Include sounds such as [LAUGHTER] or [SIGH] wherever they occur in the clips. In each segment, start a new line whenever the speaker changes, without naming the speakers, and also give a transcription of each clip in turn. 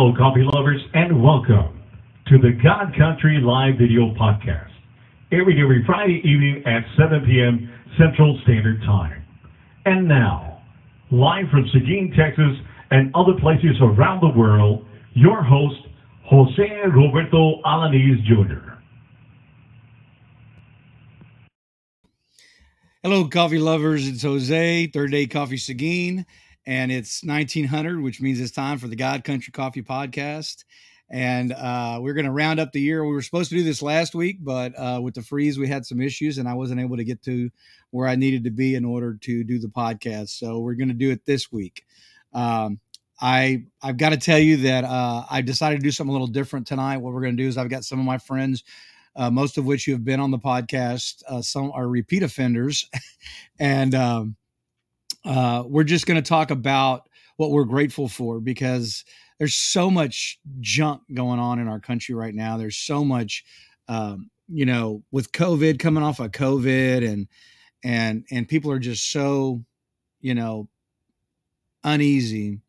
Hello, coffee lovers, and welcome to the God Country Live Video Podcast. Every every Friday evening at 7 p.m. Central Standard Time. And now, live from Seguin, Texas, and other places around the world, your host, Jose Roberto Alanis Jr.
Hello, coffee lovers. It's Jose, Third Day Coffee Seguin, and it's 1900, which means it's time for the God Country Coffee Podcast. And uh, we're going to round up the year. We were supposed to do this last week, but uh, with the freeze, we had some issues, and I wasn't able to get to where I needed to be in order to do the podcast. So we're going to do it this week. Um, I I've got to tell you that uh, I decided to do something a little different tonight. What we're going to do is I've got some of my friends, uh, most of which you have been on the podcast. Uh, some are repeat offenders, [LAUGHS] and um, uh, we're just going to talk about what we're grateful for because there's so much junk going on in our country right now. There's so much, um, you know, with COVID coming off of COVID, and and and people are just so, you know, uneasy.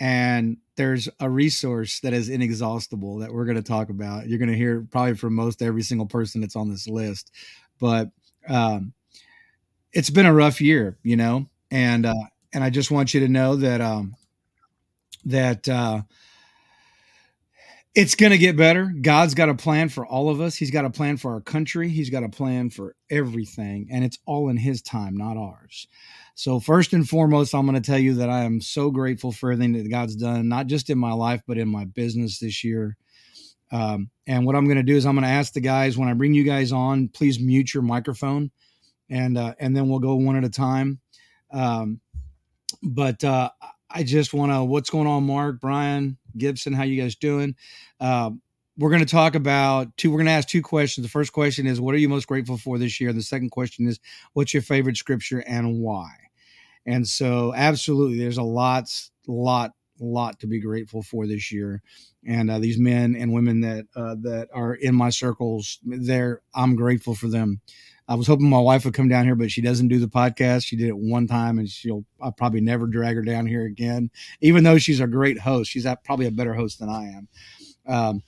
And there's a resource that is inexhaustible that we're going to talk about. You're going to hear probably from most every single person that's on this list, but um, it's been a rough year, you know, and uh, and I just want you to know that um, that uh, it's going to get better. God's got a plan for all of us. He's got a plan for our country. He's got a plan for everything, and it's all in His time, not ours. So, first and foremost, I'm going to tell you that I am so grateful for everything that God's done, not just in my life, but in my business this year. Um, and what I'm going to do is I'm going to ask the guys when I bring you guys on, please mute your microphone, and uh, and then we'll go one at a time. Um, but uh, I just want to, what's going on, Mark, Brian, Gibson? How you guys doing? Uh, we're going to talk about two. We're going to ask two questions. The first question is, what are you most grateful for this year? And The second question is, what's your favorite scripture and why? And so, absolutely, there's a lot, lot, lot to be grateful for this year. And uh, these men and women that uh, that are in my circles, there, I'm grateful for them. I was hoping my wife would come down here, but she doesn't do the podcast. She did it one time, and she'll I'll probably never drag her down here again. Even though she's a great host, she's probably a better host than I am. Um,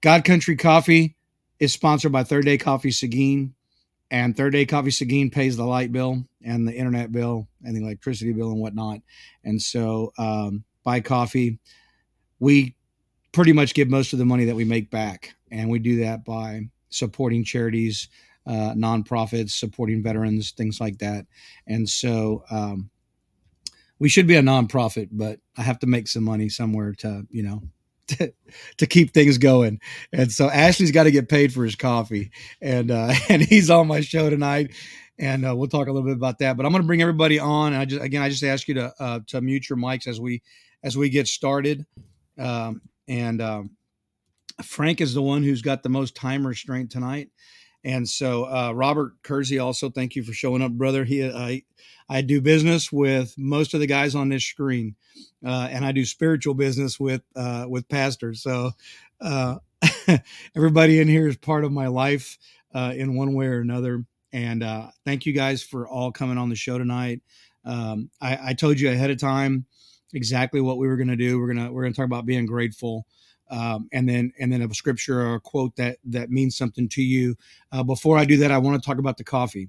God Country Coffee is sponsored by Third Day Coffee Seguin, and Third Day Coffee Seguin pays the light bill and the internet bill and the electricity bill and whatnot. And so, um, buy coffee. We pretty much give most of the money that we make back, and we do that by supporting charities uh, nonprofits, supporting veterans, things like that. And so um, we should be a nonprofit, but I have to make some money somewhere to, you know, [LAUGHS] to, keep things going. And so Ashley's got to get paid for his coffee, and uh, [LAUGHS] and he's on my show tonight. And uh, we'll talk a little bit about that. But I'm going to bring everybody on. And I just again, I just ask you to uh, to mute your mics as we as we get started. Um, and um, Frank is the one who's got the most time restraint tonight. And so, uh, Robert Kersey, also thank you for showing up, brother. He, I, I do business with most of the guys on this screen, uh, and I do spiritual business with uh, with pastors. So, uh, [LAUGHS] everybody in here is part of my life uh, in one way or another. And uh, thank you guys for all coming on the show tonight. Um, I, I told you ahead of time exactly what we were going to do. We're gonna we're gonna talk about being grateful um, and then and then a scripture or a quote that that means something to you. Uh, before I do that, I want to talk about the coffee.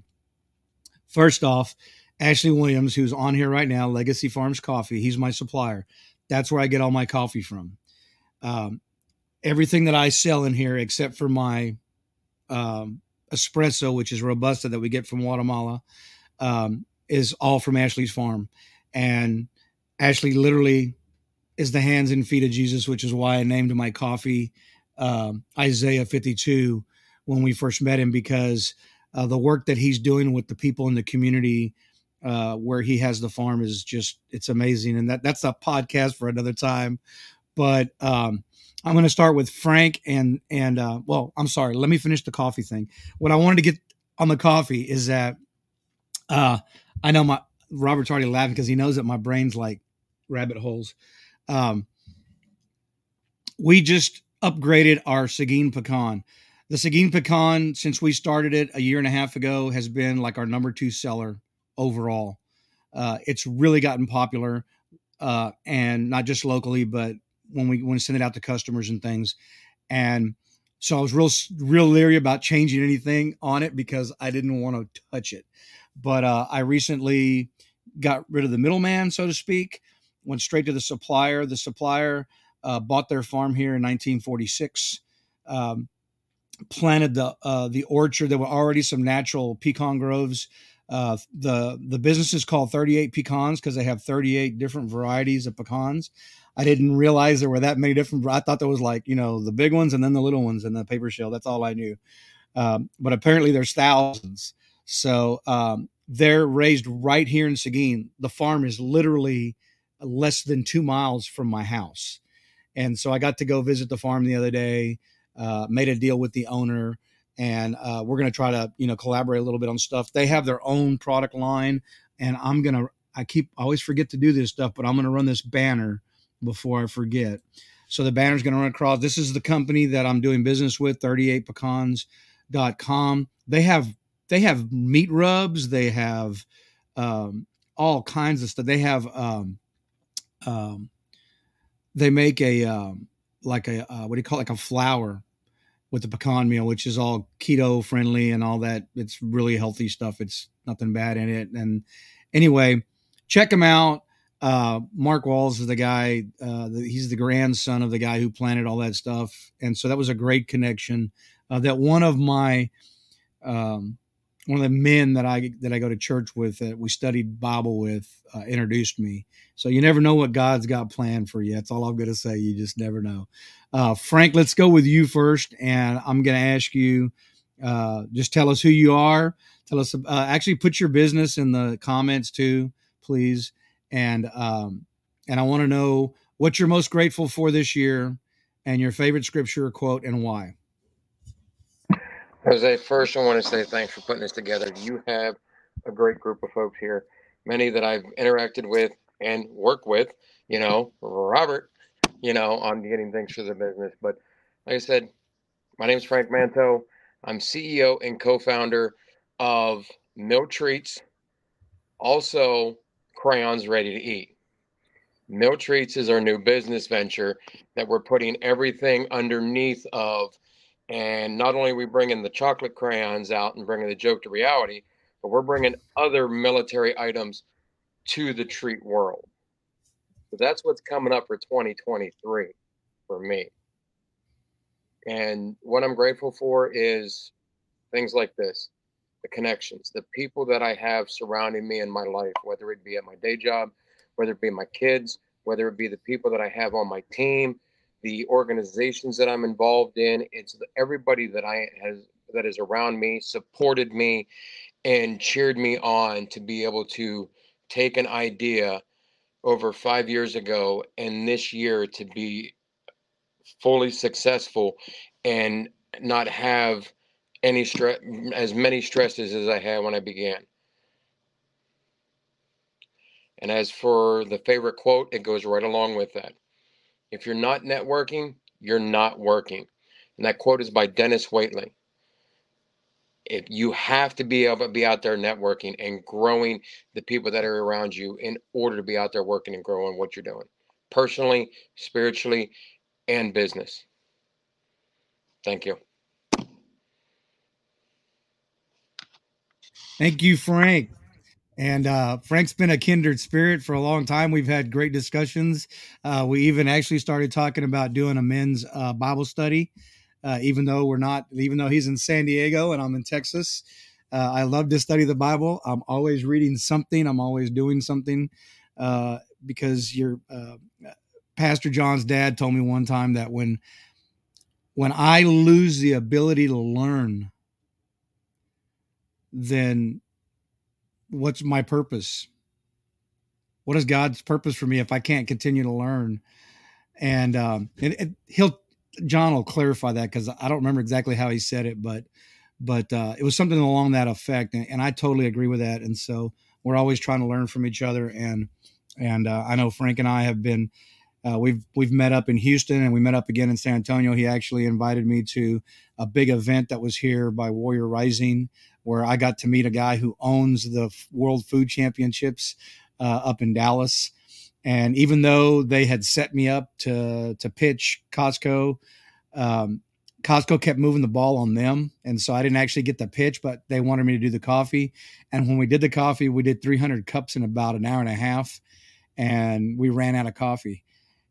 First off, Ashley Williams, who's on here right now, Legacy Farms Coffee. He's my supplier. That's where I get all my coffee from. Um, everything that I sell in here, except for my um, espresso, which is robusta that we get from Guatemala, um, is all from Ashley's farm. And Ashley literally is the hands and feet of Jesus, which is why I named my coffee um, Isaiah 52 when we first met him, because uh, the work that he's doing with the people in the community uh, where he has the farm is just it's amazing, and that that's a podcast for another time. But um, I'm going to start with Frank and and uh, well, I'm sorry, let me finish the coffee thing. What I wanted to get on the coffee is that uh, I know my Robert's already laughing because he knows that my brain's like rabbit holes. Um, we just upgraded our Seguin pecan. The Seguin pecan, since we started it a year and a half ago, has been like our number two seller overall. Uh, it's really gotten popular, uh, and not just locally, but when we when we send it out to customers and things. And so I was real real leery about changing anything on it because I didn't want to touch it. But uh, I recently got rid of the middleman, so to speak. Went straight to the supplier. The supplier uh, bought their farm here in 1946. Um, planted the uh, the orchard. There were already some natural pecan groves. Uh, the the business is called 38 Pecans because they have 38 different varieties of pecans. I didn't realize there were that many different. I thought there was like you know the big ones and then the little ones and the paper shell. That's all I knew. Um, but apparently there's thousands. So um, they're raised right here in Seguin. The farm is literally less than two miles from my house, and so I got to go visit the farm the other day. Uh, made a deal with the owner, and uh, we're going to try to you know collaborate a little bit on stuff. They have their own product line, and I'm gonna. I keep I always forget to do this stuff, but I'm going to run this banner before I forget. So the banner's going to run across. This is the company that I'm doing business with, 38pecans.com. They have they have meat rubs, they have um, all kinds of stuff. They have um, um, they make a um, like a uh, what do you call it? like a flour with the pecan meal, which is all keto friendly and all that. It's really healthy stuff. It's nothing bad in it. And anyway, check them out. Uh, Mark Walls is the guy. Uh, the, he's the grandson of the guy who planted all that stuff, and so that was a great connection. Uh, that one of my um, one of the men that I that I go to church with that we studied Bible with uh, introduced me. So you never know what God's got planned for you. That's all I'm going to say. You just never know. Uh, Frank, let's go with you first, and I'm going to ask you. Uh, just tell us who you are. Tell us. Uh, actually, put your business in the comments too, please. And um, and I want to know what you're most grateful for this year, and your favorite scripture quote and why.
Jose, first, I want to say thanks for putting this together. You have a great group of folks here, many that I've interacted with and worked with, you know, Robert, you know, on getting things for the business. But like I said, my name is Frank Manto. I'm CEO and co founder of Mill Treats, also Crayons Ready to Eat. Mill Treats is our new business venture that we're putting everything underneath of and not only are we bringing the chocolate crayons out and bringing the joke to reality, but we're bringing other military items to the treat world. So that's what's coming up for 2023 for me. And what I'm grateful for is things like this the connections, the people that I have surrounding me in my life, whether it be at my day job, whether it be my kids, whether it be the people that I have on my team, the organizations that I'm involved in. It's everybody that I has that is around me, supported me, and cheered me on to be able to take an idea over five years ago and this year to be fully successful and not have any stress as many stresses as I had when I began. And as for the favorite quote, it goes right along with that. If you're not networking, you're not working. And that quote is by Dennis Waitley. If you have to be able to be out there networking and growing the people that are around you in order to be out there working and growing what you're doing, personally, spiritually, and business. Thank you.
Thank you, Frank. And uh, Frank's been a kindred spirit for a long time. We've had great discussions. Uh, we even actually started talking about doing a men's uh, Bible study, uh, even though we're not, even though he's in San Diego and I'm in Texas. Uh, I love to study the Bible. I'm always reading something. I'm always doing something uh, because your Pastor John's dad told me one time that when when I lose the ability to learn, then what's my purpose? What is God's purpose for me if I can't continue to learn? And, um, and, and he'll John will clarify that because I don't remember exactly how he said it, but but uh, it was something along that effect, and, and, I totally agree with that. And so we're always trying to learn from each other, and and uh, I know Frank and I have been uh, we've we've met up in Houston and we met up again in San Antonio. He actually invited me to a big event that was here by Warrior Rising where I got to meet a guy who owns the World Food Championships uh, up in Dallas. And even though they had set me up to to pitch Costco, um, Costco kept moving the ball on them, and so I didn't actually get the pitch, but they wanted me to do the coffee. And when we did the coffee, we did 300 cups in about an hour and a half, and we ran out of coffee.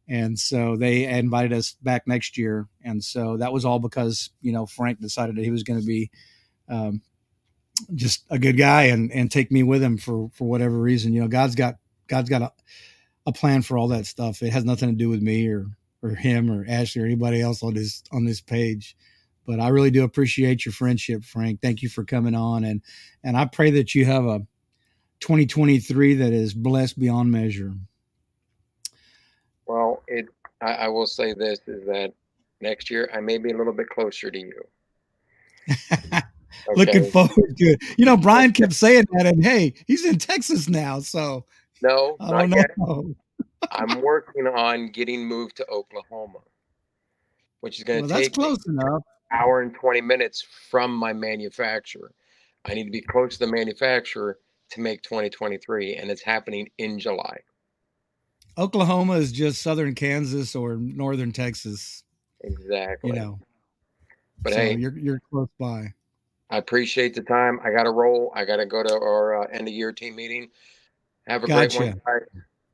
And so they invited us back next year, and so that was all because you know Frank decided that he was going to be um, just a good guy and and take me with him for for whatever reason. You know, God's got God's got a, a plan for all that stuff. It has nothing to do with me or or him or Ashley or anybody else on this on this page. But I really do appreciate your friendship, Frank. Thank you for coming on and and I pray that you have a 2023 that is blessed beyond measure.
Well, it I, I will say this is that next year I may be a little bit closer to you. [LAUGHS]
Okay. Looking forward to it. You know, Brian kept saying that, and hey, he's in Texas now, so
no, I don't know. I'm working on getting moved to Oklahoma, which is going to well, take
close enough.
hour and 20 minutes from my manufacturer. I need to be close to the manufacturer to make 2023, and it's happening in July.
Oklahoma is just southern Kansas or northern Texas.
Exactly.
You know.
But so hey,
you're you're close by.
I appreciate the time. I got to roll. I got to go to our uh, end of year team meeting. Have a gotcha. great one. Right.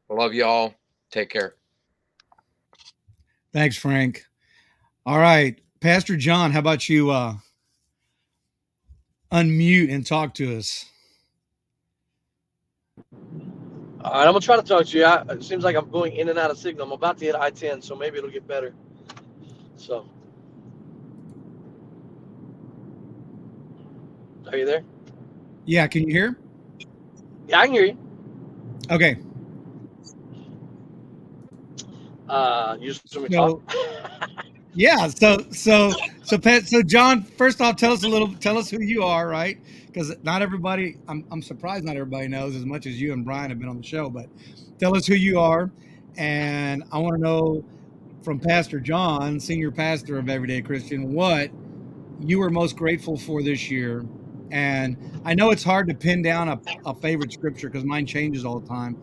Love you all. Take care.
Thanks, Frank. All right, Pastor John, how about you uh, unmute and talk to us?
All right, I'm gonna try to talk to you. I, it seems like I'm going in and out of signal. I'm about to hit I-10, so maybe it'll get better. So. Are you there?
Yeah, can you hear?
Yeah, I can hear you.
Okay.
Uh, you just want so, [LAUGHS]
yeah. So, so, so, Pat. So, John. First off, tell us a little. Tell us who you are, right? Because not everybody. I'm, I'm surprised not everybody knows as much as you and Brian have been on the show. But tell us who you are, and I want to know from Pastor John, senior pastor of Everyday Christian, what you were most grateful for this year and I know it's hard to pin down a, a favorite scripture because mine changes all the time.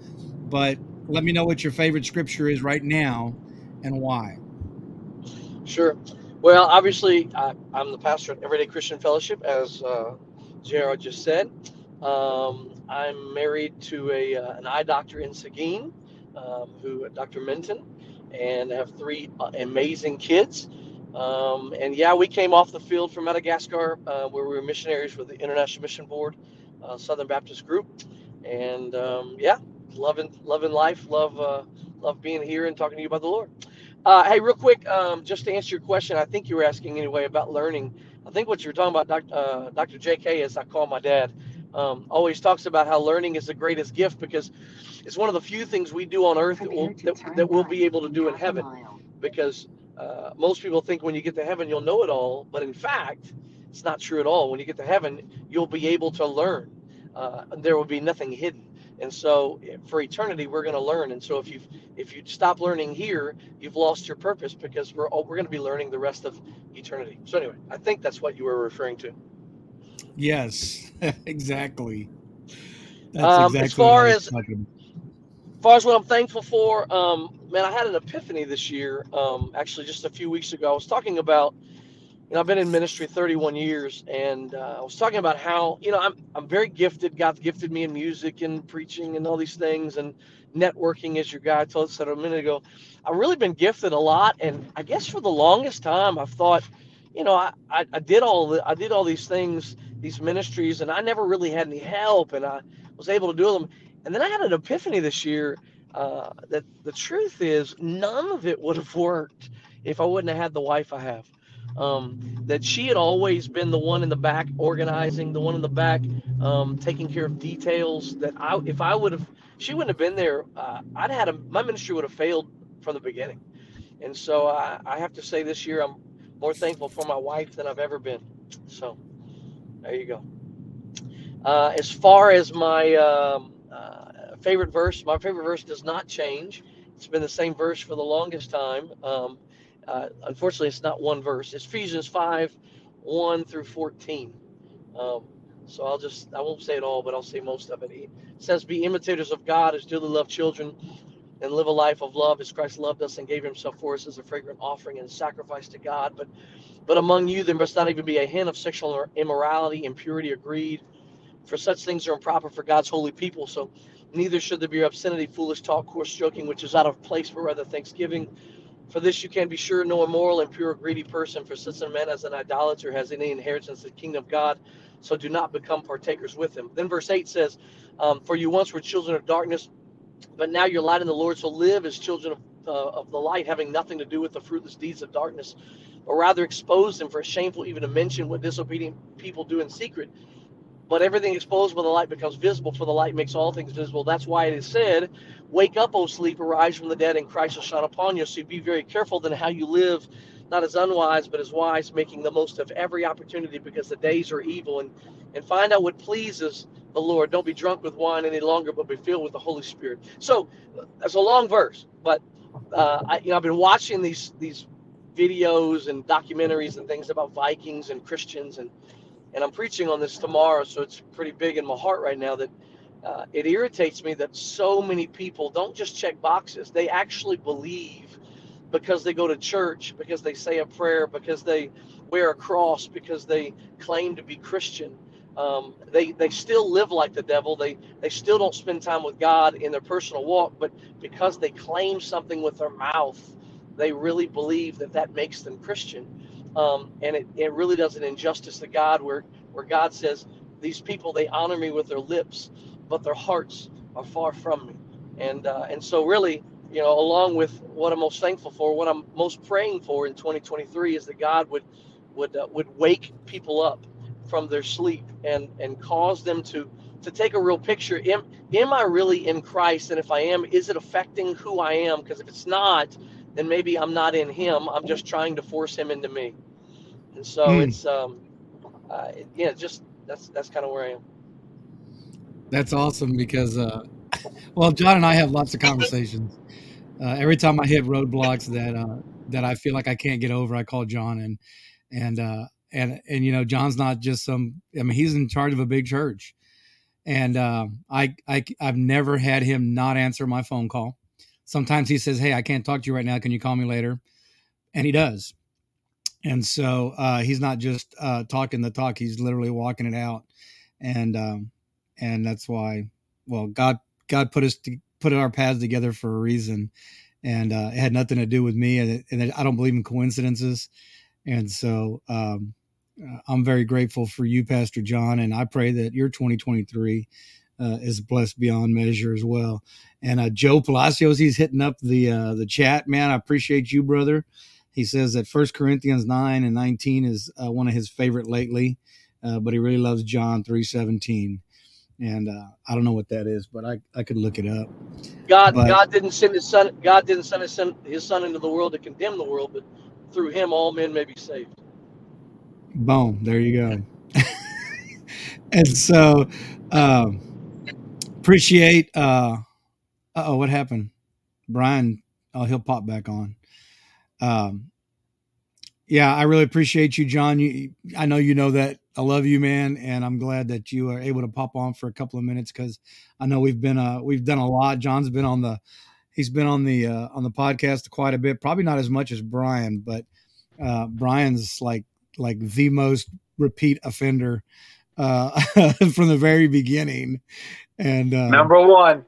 But let me know what your favorite scripture is right now and why.
Sure. Well, obviously, I, am the pastor at Everyday Christian Fellowship, as uh, JR just said. Um, I'm married to a, uh, an eye doctor in Seguin, um, who Dr. Minton, and I have three uh, amazing kids. Um, and yeah, we came off the field from Madagascar, uh, where we were missionaries with the International Mission Board, uh, Southern Baptist Group, and um, yeah, loving loving life, love uh, love being here and talking to you about the Lord. Uh, hey, real quick, um, just to answer your question, I think you were asking anyway about learning. I think what you're talking about, Dr. Dr. J.K., as I call my dad, um, always talks about how learning is the greatest gift because it's one of the few things we do on earth that we'll, that, that we'll be able to do in heaven. Because uh, most people think when you get to heaven you'll know it all, but in fact, it's not true at all. When you get to heaven, you'll be able to learn. Uh, there will be nothing hidden. And so, for eternity, we're going to learn. And so, if you if you stop learning here, you've lost your purpose because we're all, we're going to be learning the rest of eternity. So, anyway, I think that's what you were referring to.
Yes, [LAUGHS] exactly.
Um, as far as far as what I'm thankful for, um, man, I had an epiphany this year. Um, actually, just a few weeks ago, I was talking about, you know, I've been in ministry 31 years, and uh, I was talking about how, you know, I'm I'm very gifted. God's gifted me in music and preaching and all these things, and networking, as your guy told us a minute ago. I've really been gifted a lot, and I guess for the longest time, I've thought, you know, I, I, I did all the I did all these things, these ministries, and I never really had any help, and I was able to do them and then I had an epiphany this year uh, that the truth is none of it would have worked if I wouldn't have had the wife I have. Um, that she had always been the one in the back organizing, the one in the back um, taking care of details. That I, if I would have, she wouldn't have been there. Uh, I'd had a, my ministry would have failed from the beginning. And so I, I have to say this year I'm more thankful for my wife than I've ever been. So there you go. Uh, as far as my um, favorite verse, my favorite verse does not change. It's been the same verse for the longest time. Um, uh, unfortunately, it's not one verse. It's Ephesians 5 1 through 14. Um, so I'll just, I won't say it all, but I'll say most of it. It says, Be imitators of God as dearly loved children, and live a life of love as Christ loved us and gave himself for us as a fragrant offering and sacrifice to God. But but among you there must not even be a hint of sexual immorality, impurity, or greed, for such things are improper for God's holy people. So neither should there be obscenity, foolish talk, coarse joking, which is out of place, for rather thanksgiving. For this you can be sure no immoral, impure, greedy person, for such a man as an idolater has any inheritance in the kingdom of God. So do not become partakers with him. Then verse 8 says, um, For you once were children of darkness, but now you're light in the Lord. So live as children of, uh, of the light, having nothing to do with the fruitless deeds of darkness, but rather expose them, for shameful even to mention what disobedient people do in secret. But everything exposed by the light becomes visible, for the light makes all things visible. That's why it is said, Wake up, O sleep, arise from the dead, and Christ will shine upon you. So be very careful then how you live, not as unwise, but as wise, making the most of every opportunity because the days are evil. And, and find out what pleases the Lord. Don't be drunk with wine any longer, but be filled with the Holy Spirit. So that's a long verse, but uh, I, you know, I've been watching these these videos and documentaries and things about Vikings and Christians, and and I'm preaching on this tomorrow, so it's pretty big in my heart right now that uh, it irritates me that so many people don't just check boxes; they actually believe because they go to church, because they say a prayer, because they wear a cross, because they claim to be Christian. Um, they they still live like the devil. They they still don't spend time with God in their personal walk, but because they claim something with their mouth, they really believe that that makes them Christian. Um, and it, it really does an injustice to God, where where God says these people they honor me with their lips, but their hearts are far from me. And uh, and so really, you know, along with what I'm most thankful for, what I'm most praying for in 2023 is that God would would uh, would wake people up from their sleep and and cause them to to take a real picture. Am, am i really in christ? And if i am is it affecting who i am? Because if it's not then maybe i'm not in him i'm just trying to force him into me and so mm. it's um uh, yeah just that's that's kind of where i am
that's awesome because uh [LAUGHS] well john and i have lots of conversations uh, every time i hit roadblocks that uh that i feel like i can't get over i call john and and uh and and you know John's not just some. I mean, he's in charge of a big church, and uh, I I I've never had him not answer my phone call. Sometimes he says, "Hey, I can't talk to you right now. Can you call me later?" And he does. And so uh, he's not just uh, talking the talk; he's literally walking it out, and um, and that's why. Well, God God put us to, put our paths together for a reason, and uh, it had nothing to do with me. And, and I don't believe in coincidences, and so um, uh, I'm very grateful for you, Pastor John, and I pray that your 2023 uh, is blessed beyond measure as well. And uh, Joe Palacios, he's hitting up the uh, the chat, man. I appreciate you, brother. He says that First Corinthians 9 and 19 is uh, one of his favorite lately, uh, but he really loves John 3:17. And I don't know what that is, but I, I could look it up.
God but, God didn't send his son. God didn't send his son, his son into the world to condemn the world, but through him all men may be saved.
Boom. There you go. [LAUGHS] and so, um, appreciate. Uh, oh, what happened? Brian. Oh, he'll pop back on. Um, yeah, I really appreciate you, John. You, I know you know that I love you, man, and I'm glad that you are able to pop on for a couple of minutes because I know we've been uh we've done a lot. John's been on the he's been on the uh, on the podcast quite a bit, probably not as much as Brian, but uh, Brian's like like the most repeat offender uh, [LAUGHS] from the very beginning. And uh,
number one.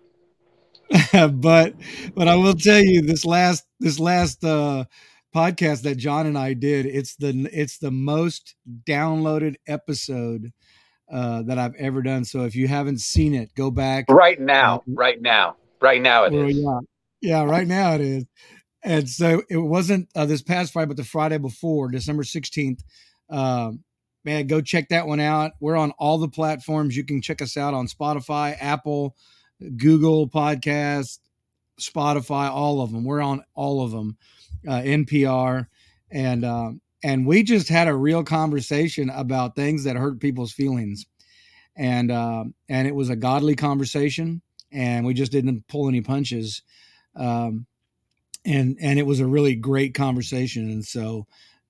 [LAUGHS]
but but I will tell you this last this last uh, podcast that John and I did it's the it's the most downloaded episode uh, that I've ever done. So if you haven't seen it, go back
right now. Uh, right now, right now it
well, is. Yeah, yeah, right now it is. And so it wasn't uh, this past Friday, but the Friday before, December 16th. Uh, man, go check that one out. We're on all the platforms. You can check us out on Spotify, Apple, Google Podcast, Spotify, all of them. We're on all of them, uh, NPR. And, uh, and we just had a real conversation about things that hurt people's feelings. And, uh, and it was a godly conversation and we just didn't pull any punches. Um, and and it was a really great conversation. And so,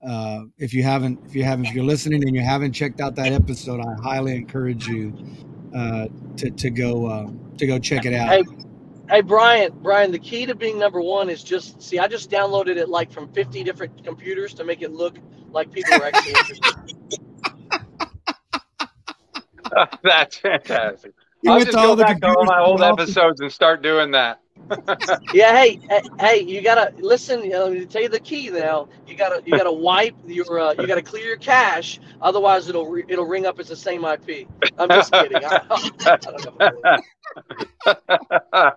uh, if you haven't, if you haven't, if you're listening and you haven't checked out that episode, I highly encourage you uh, to to go uh, to go check it out.
Hey, Hey Brian, Brian, the key to being number one is just see. I just downloaded it like from 50 different computers to make it look like people are actually interested. [LAUGHS] [LAUGHS]
That's fantastic. I'll just go back to all my old episodes and start doing that. [LAUGHS]
yeah, hey, hey, you gotta listen. You know, to tell you the key now. You gotta you gotta wipe your uh, you gotta clear your cache. Otherwise, it'll re- it'll ring up as the same IP. I'm just kidding. I,
I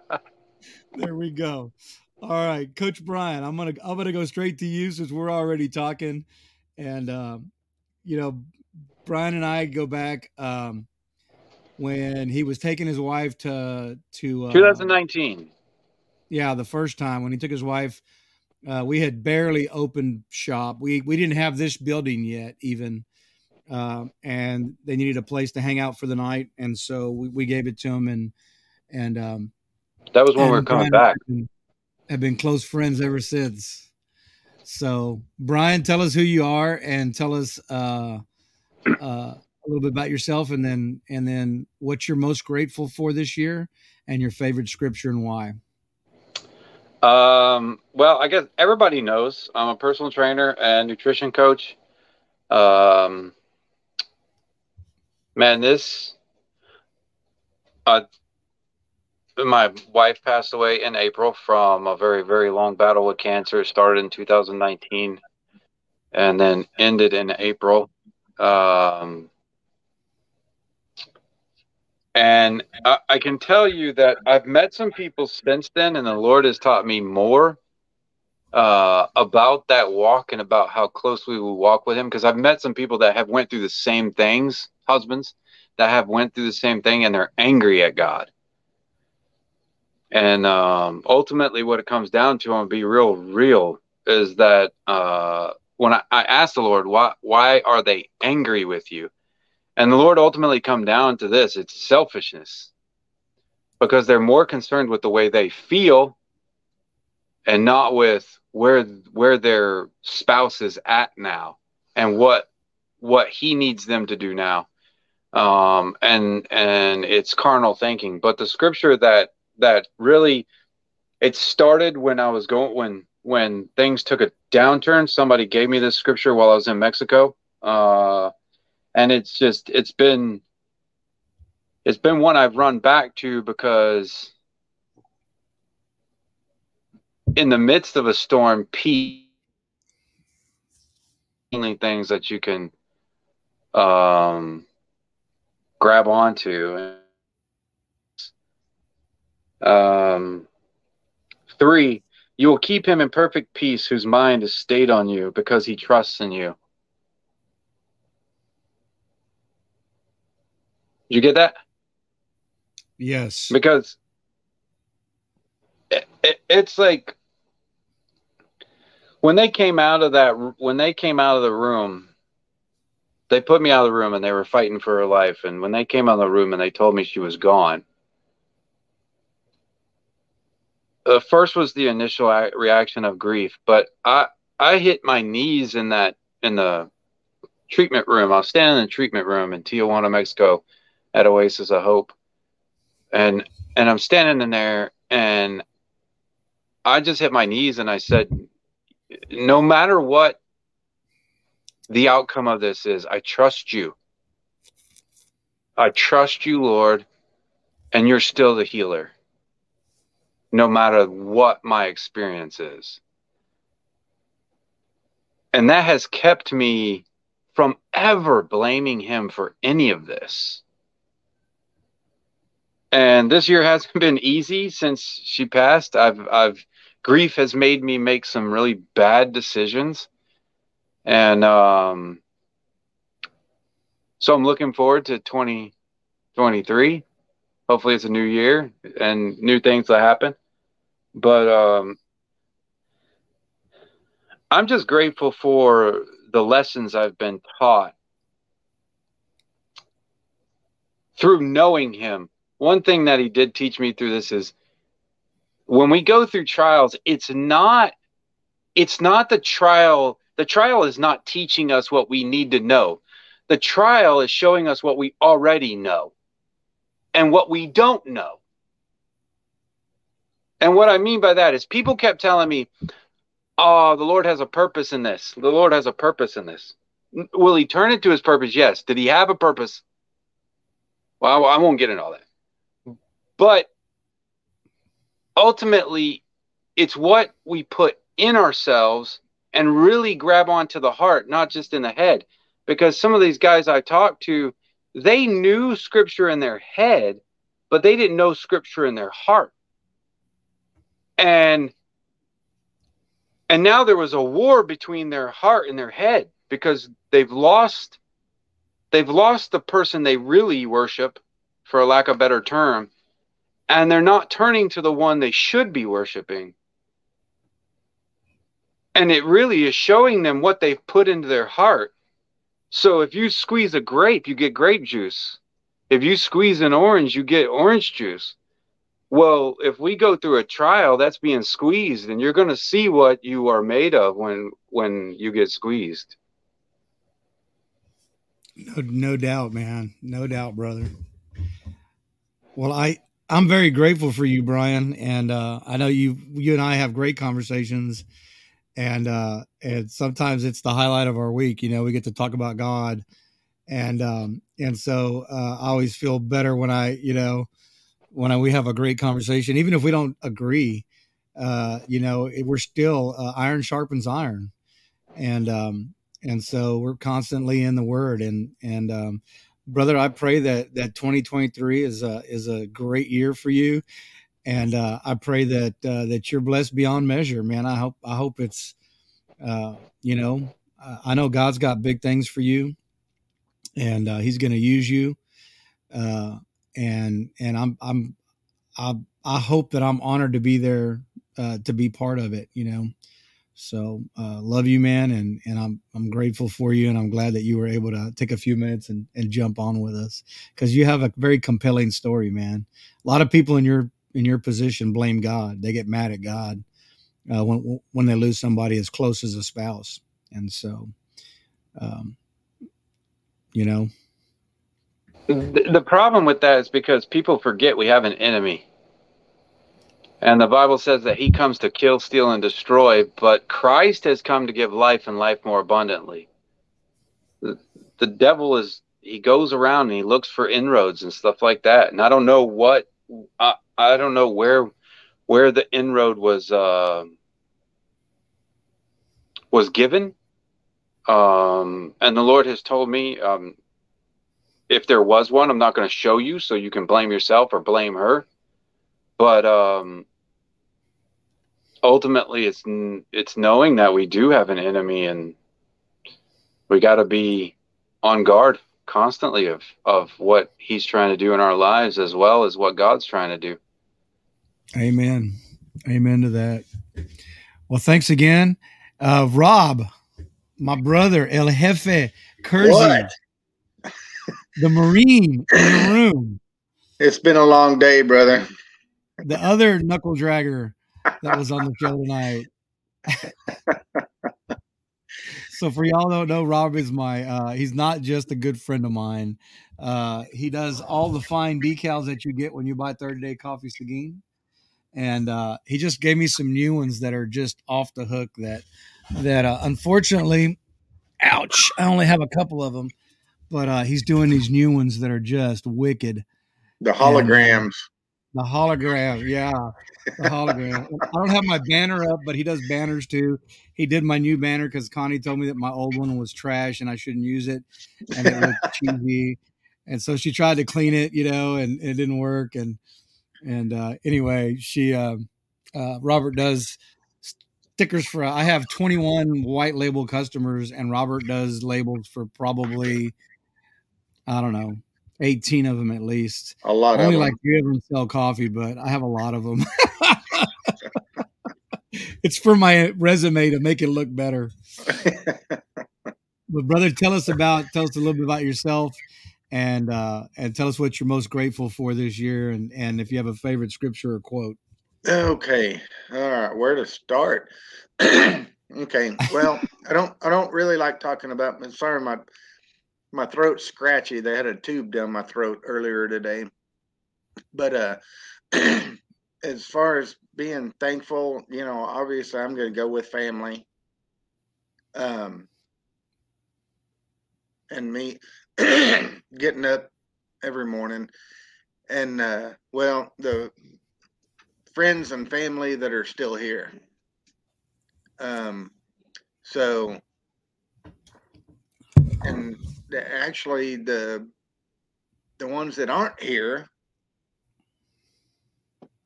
there we go. All right, Coach Brian, I'm gonna I'm gonna go straight to you since we're already talking, and um, you know, Brian and I go back. Um, when he was taking his wife to to
uh, 2019.
Yeah, the first time when he took his wife, uh, we had barely opened shop. We we didn't have this building yet, even, uh, and they needed a place to hang out for the night, and so we, we gave it to them, and and um,
that was when we were coming back.
Have been, have been close friends ever since. So, Brian, tell us who you are, and tell us uh, uh, a little bit about yourself, and then and then what you're most grateful for this year, and your favorite scripture and why.
Um, well, I guess everybody knows I'm a personal trainer and nutrition coach. Um, man, this, uh, my wife passed away in April from a very, very long battle with cancer. It started in 2019 and then ended in April. Um, and I, I, can tell you that I've met some people since then, and the Lord has taught me more uh, about that walk and about how closely we walk with Him. Because I've met some people that have went through the same things, husbands that have went through the same thing, and they're angry at God. And um, ultimately, what it comes down to, I'm be real, real, is that uh, when I, I asked the Lord, why, why are they angry with you? And the Lord ultimately come down to this it's selfishness. Because they're more concerned with the way they feel and not with where where their spouse is at now and what what he needs them to do now. Um and and it's carnal thinking. But the scripture that that really it started when i was going when when things took a downturn. Somebody gave me this scripture while i was in mexico. Uh and it's just it's been it's been one I've run back to because in the midst of a storm, peace only things that you can um, grab onto. Um, three, you will keep him in perfect peace whose mind is stayed on you because he trusts in you. You get that?
Yes.
Because it, it, it's like when they came out of that when they came out of the room they put me out of the room and they were fighting for her life and when they came out of the room and they told me she was gone the first was the initial reaction of grief but i i hit my knees in that in the treatment room i was standing in the treatment room in tijuana mexico at Oasis of Hope. And and I'm standing in there and I just hit my knees and I said, no matter what the outcome of this is, I trust you. I trust you, Lord, and you're still the healer, no matter what my experience is. And that has kept me from ever blaming him for any of this and this year hasn't [LAUGHS] been easy since she passed. I've I've grief has made me make some really bad decisions, and um, so I'm looking forward to 2023. Hopefully, it's a new year and new things that happen. But um, I'm just grateful for the lessons I've been taught through knowing him one thing that he did teach me through this is when we go through trials, it's not it's not the trial. The trial is not teaching us what we need to know. The trial is showing us what we already know and what we don't know. And what I mean by that is people kept telling me, oh, the Lord has a purpose in this. The Lord has a purpose in this. Will he turn it to his purpose? Yes. Did he have a purpose? Well, I won't get into all that. But ultimately, it's what we put in ourselves and really grab onto the heart, not just in the head. Because some of these guys I talked to, they knew scripture in their head, but they didn't know scripture in their heart. And and now there was a war between their heart and their head because they've lost they've lost the person they really worship for a lack of a better term and they're not turning to the one they should be worshiping and it really is showing them what they've put into their heart so if you squeeze a grape you get grape juice if you squeeze an orange you get orange juice well, if we go through a trial, that's being squeezed, and you're going to see what you are made of when when you get squeezed.
No, no doubt, man. No doubt, brother. Well, I I'm very grateful for you, Brian, and uh, I know you you and I have great conversations, and uh, and sometimes it's the highlight of our week. You know, we get to talk about God, and um, and so uh, I always feel better when I you know when we have a great conversation, even if we don't agree, uh, you know, we're still uh, iron sharpens iron, and um, and so we're constantly in the Word. And and um, brother, I pray that that 2023 is a is a great year for you, and uh, I pray that uh, that you're blessed beyond measure, man. I hope I hope it's, uh, you know, I know God's got big things for you, and uh, He's going to use you. Uh, and and I'm I'm I I hope that I'm honored to be there uh, to be part of it. You know, so uh, love you, man, and and I'm I'm grateful for you, and I'm glad that you were able to take a few minutes and and jump on with us because you have a very compelling story, man. A lot of people in your in your position blame God. They get mad at God uh, when when they lose somebody as close as a spouse, and so, um, you know,
the problem with that is because people forget we have an enemy. And the Bible says that he comes to kill, steal, and destroy, but Christ has come to give life and life more abundantly. The, the devil is, he goes around and he looks for inroads and stuff like that. And I don't know what, I, I don't know where, where the inroad was, uh, was given. Um, and the Lord has told me, um, if there was one, I'm not going to show you so you can blame yourself or blame her. But um, ultimately, it's it's knowing that we do have an enemy, and we got to be on guard constantly of of what he's trying to do in our lives, as well as what God's trying to do.
Amen. Amen to that. Well, thanks again, uh, Rob, my brother El Jefe Kersey. The Marine in the room. [LAUGHS]
It's been a long day, brother.
The other knuckle dragger that was on the show tonight. [LAUGHS] so for y'all don't know, Rob is my uh he's not just a good friend of mine. Uh he does all the fine decals that you get when you buy Third Day coffee Seguin. And uh he just gave me some new ones that are just off the hook that that uh, unfortunately ouch, I only have a couple of them but uh, he's doing these new ones that are just wicked.
The holograms. And,
uh, the hologram, yeah, the hologram. I don't have my banner up, but he does banners too. He did my new banner because Connie told me that my old one was trash and I shouldn't use it, and it looked [LAUGHS] cheesy. And so she tried to clean it, you know, and it didn't work. And and uh, anyway, she uh, uh, Robert does stickers for. I have 21 white label customers, and Robert does labels for probably I don't know, 18 of them at least.
A lot
Only like three of them sell coffee, but I have a lot of them. [LAUGHS] it's for my resume to make it look better. but brother, tell us about tell us a little bit about yourself and uh and tell us what you're most grateful for this year and and if you have a favorite scripture or quote.
Okay. All right, where to start? [CLEARS THROAT] okay. Well, I don't I don't really like talking about sorry my my throat's scratchy. They had a tube down my throat earlier today. But uh [CLEARS THROAT] as far as being thankful, you know, obviously I'm to go with family. Um, and me [CLEARS THROAT] getting up every morning and uh well the friends and family that are still here um so and the, actually the the ones that aren't here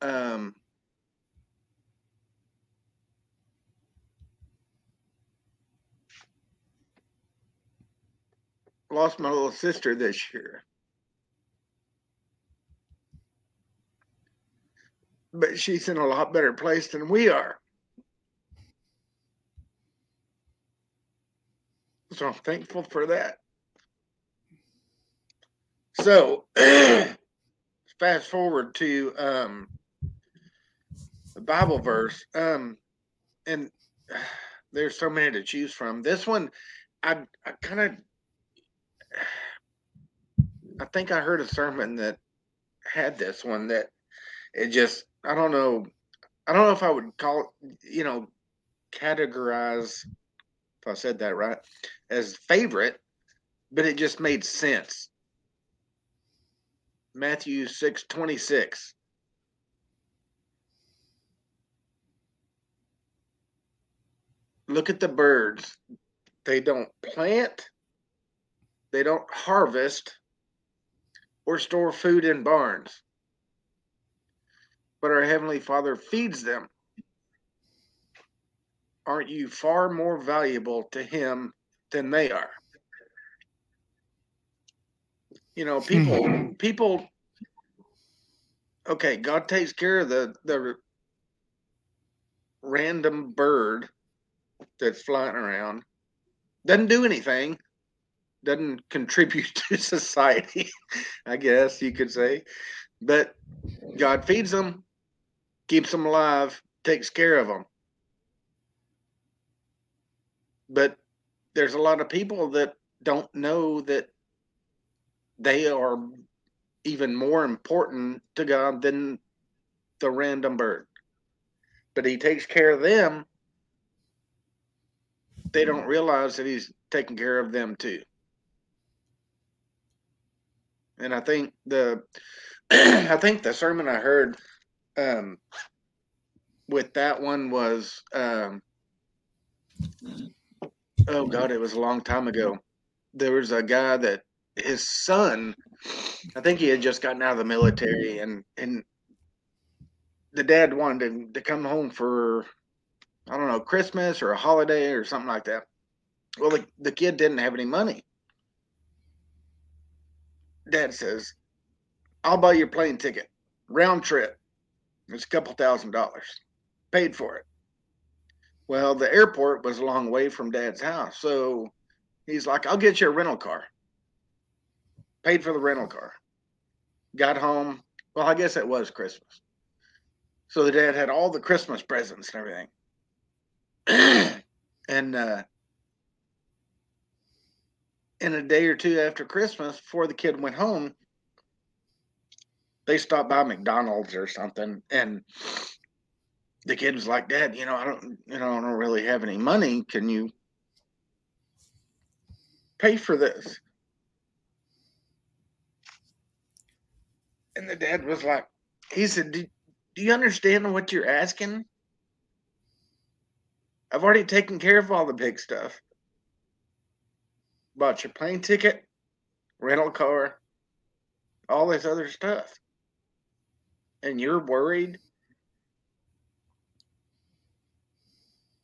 um lost my little sister this year. But she's in a lot better place than we are. So I'm thankful for that. So [CLEARS THROAT] fast forward to um, the Bible verse. Um, and [SIGHS] there's so many to choose from. This one, I, I kind of I think I heard a sermon that had this one that it just I don't know I don't know if I would call you know categorize if I said that right as favorite, but it just made sense. Matthew six twenty six. Look at the birds. They don't plant they don't harvest or store food in barns, but our Heavenly Father feeds them. Aren't you far more valuable to Him than they are? You know, people, hmm. people, okay, God takes care of the, the random bird that's flying around, doesn't do anything doesn't contribute [LAUGHS] to society, I guess you could say. But God feeds them, keeps them alive, takes care of them. But there's a lot of people that don't know that they are even more important to God than the random bird. But He takes care of them. They don't realize that He's taking care of them too and I think the [CLEARS THROAT] I think the sermon I heard um, with that one was um, oh god, it was a long time ago. There was a guy that his son, I think he had just gotten out of the military, and and the dad wanted to, to come home for I don't know Christmas or a holiday or something like that. Well, the, the kid didn't have any money, dad says, I'll buy your plane ticket, round trip. It's a couple thousand dollars. Paid for it. Well, the airport was a long way from dad's house. So he's like, I'll get you a rental car. Paid for the rental car. Got home. Well, I guess it was Christmas. So the dad had all the Christmas presents and everything. [CLEARS THROAT] and uh, in a day or two after Christmas, before the kid went home, they stopped by McDonald's or something, and the kid was like, "Dad, you know, I don't, you know, I don't really have any money. Can you pay for this?" And the dad was like, "He said, do, do you understand what you're asking? I've already taken care of all the big stuff." bought your plane ticket, rental car, all this other stuff. And you're worried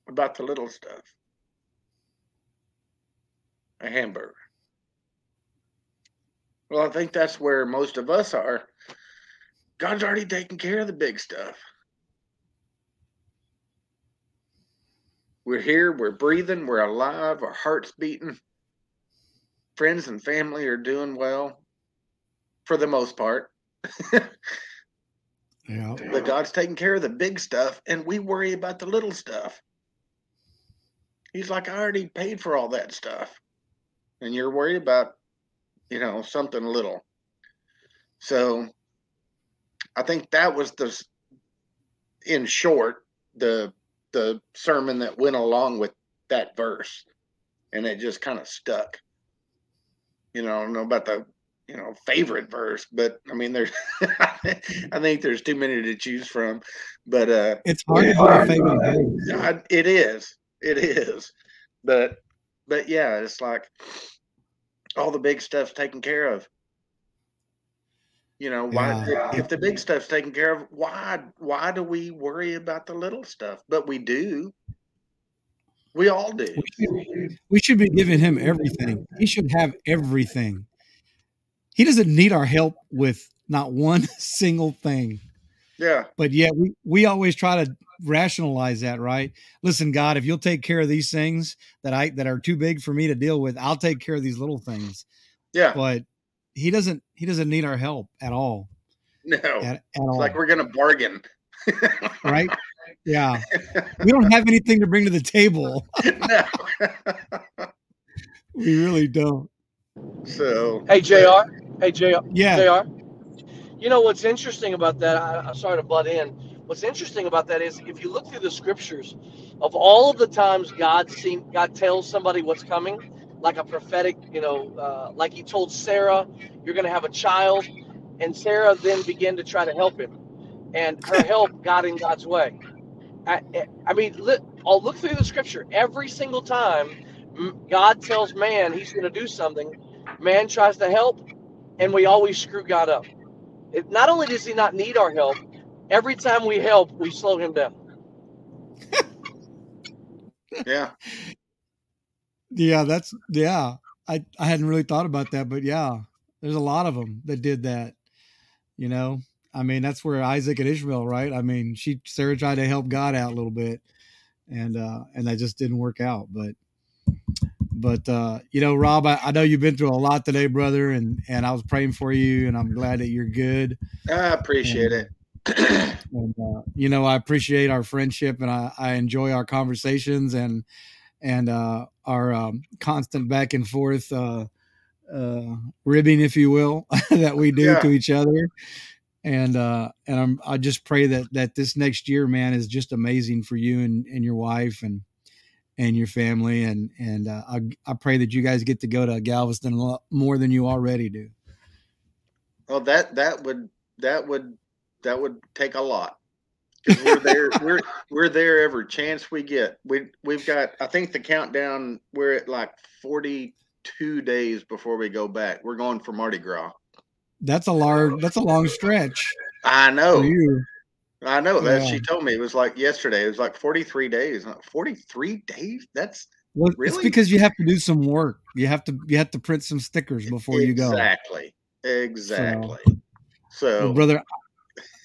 about the little stuff. A hamburger. Well, I think that's where most of us are. God's already taken care of the big stuff. We're here, we're breathing, we're alive, our heart's beating friends and family are doing well for the most part. [LAUGHS] yeah. But God's taking care of the big stuff and we worry about the little stuff. He's like, I already paid for all that stuff. And you're worried about, you know, something little. So I think that was the in short the the sermon that went along with that verse, and it just kind of stuck. You know, I don't know about the you know favorite verse, but I mean there's [LAUGHS] I think there's too many to choose from. But uh
it's hard yeah, to put a favorite.
it is, it is, but but yeah, it's like all the big stuff's taken care of. You know, why yeah. if, if the big stuff's taken care of, why why do we worry about the little stuff? But we do. We all do.
We should, we should be giving him everything. He should have everything. He doesn't need our help with not one [LAUGHS] single thing.
Yeah.
But yet we, we always try to rationalize that, right? Listen, God, if you'll take care of these things that I that are too big for me to deal with, I'll take care of these little things.
Yeah.
But he doesn't he doesn't need our help at all.
No. At, at all. like we're gonna bargain. [LAUGHS]
right? Yeah. We don't have anything to bring to the table. [LAUGHS] no. we really don't.
So
Hey JR. Hey JR.
Yeah.
JR. You know what's interesting about that? I, I'm sorry to butt in. What's interesting about that is if you look through the scriptures, of all of the times God seem God tells somebody what's coming, like a prophetic, you know, uh, like He told Sarah, "You're going to have a child," and Sarah then began to try to help him, and her [LAUGHS] help got in God's way. I, I mean, look, I'll look through the scripture every single time God tells man He's going to do something. Man tries to help, and we always screw God up. It, not only does He not need our help, every time we help, we slow Him down. [LAUGHS] [LAUGHS]
yeah.
Yeah, that's yeah. I I hadn't really thought about that, but yeah, there's a lot of them that did that. You know, I mean, that's where Isaac and Ishmael, right? I mean, she Sarah tried to help God out a little bit, and uh, and that just didn't work out. But but uh, you know, Rob, I, I know you've been through a lot today, brother, and and I was praying for you, and I'm glad that you're good.
I appreciate and,
it. [CLEARS THROAT] and uh, you know, I appreciate our friendship, and I I enjoy our conversations, and and uh, our um, constant back and forth uh, uh, ribbing, if you will, [LAUGHS] that we do yeah. to each other. And uh, and I'm, I just pray that that this next year, man, is just amazing for you and, and your wife and and your family. And and uh, I I pray that you guys get to go to Galveston a lot more than you already do.
Well, that that would that would that would take a lot we're there. we're we're there every chance we get. We we've got. I think the countdown. We're at like forty two days before we go back. We're going for Mardi Gras.
That's a large. That's a long stretch.
I know. I know that yeah. she told me it was like yesterday. It was like forty three days. Forty three days. That's
well, really? it's because you have to do some work. You have to you have to print some stickers before
exactly.
you go.
Exactly. Exactly. So, so
brother,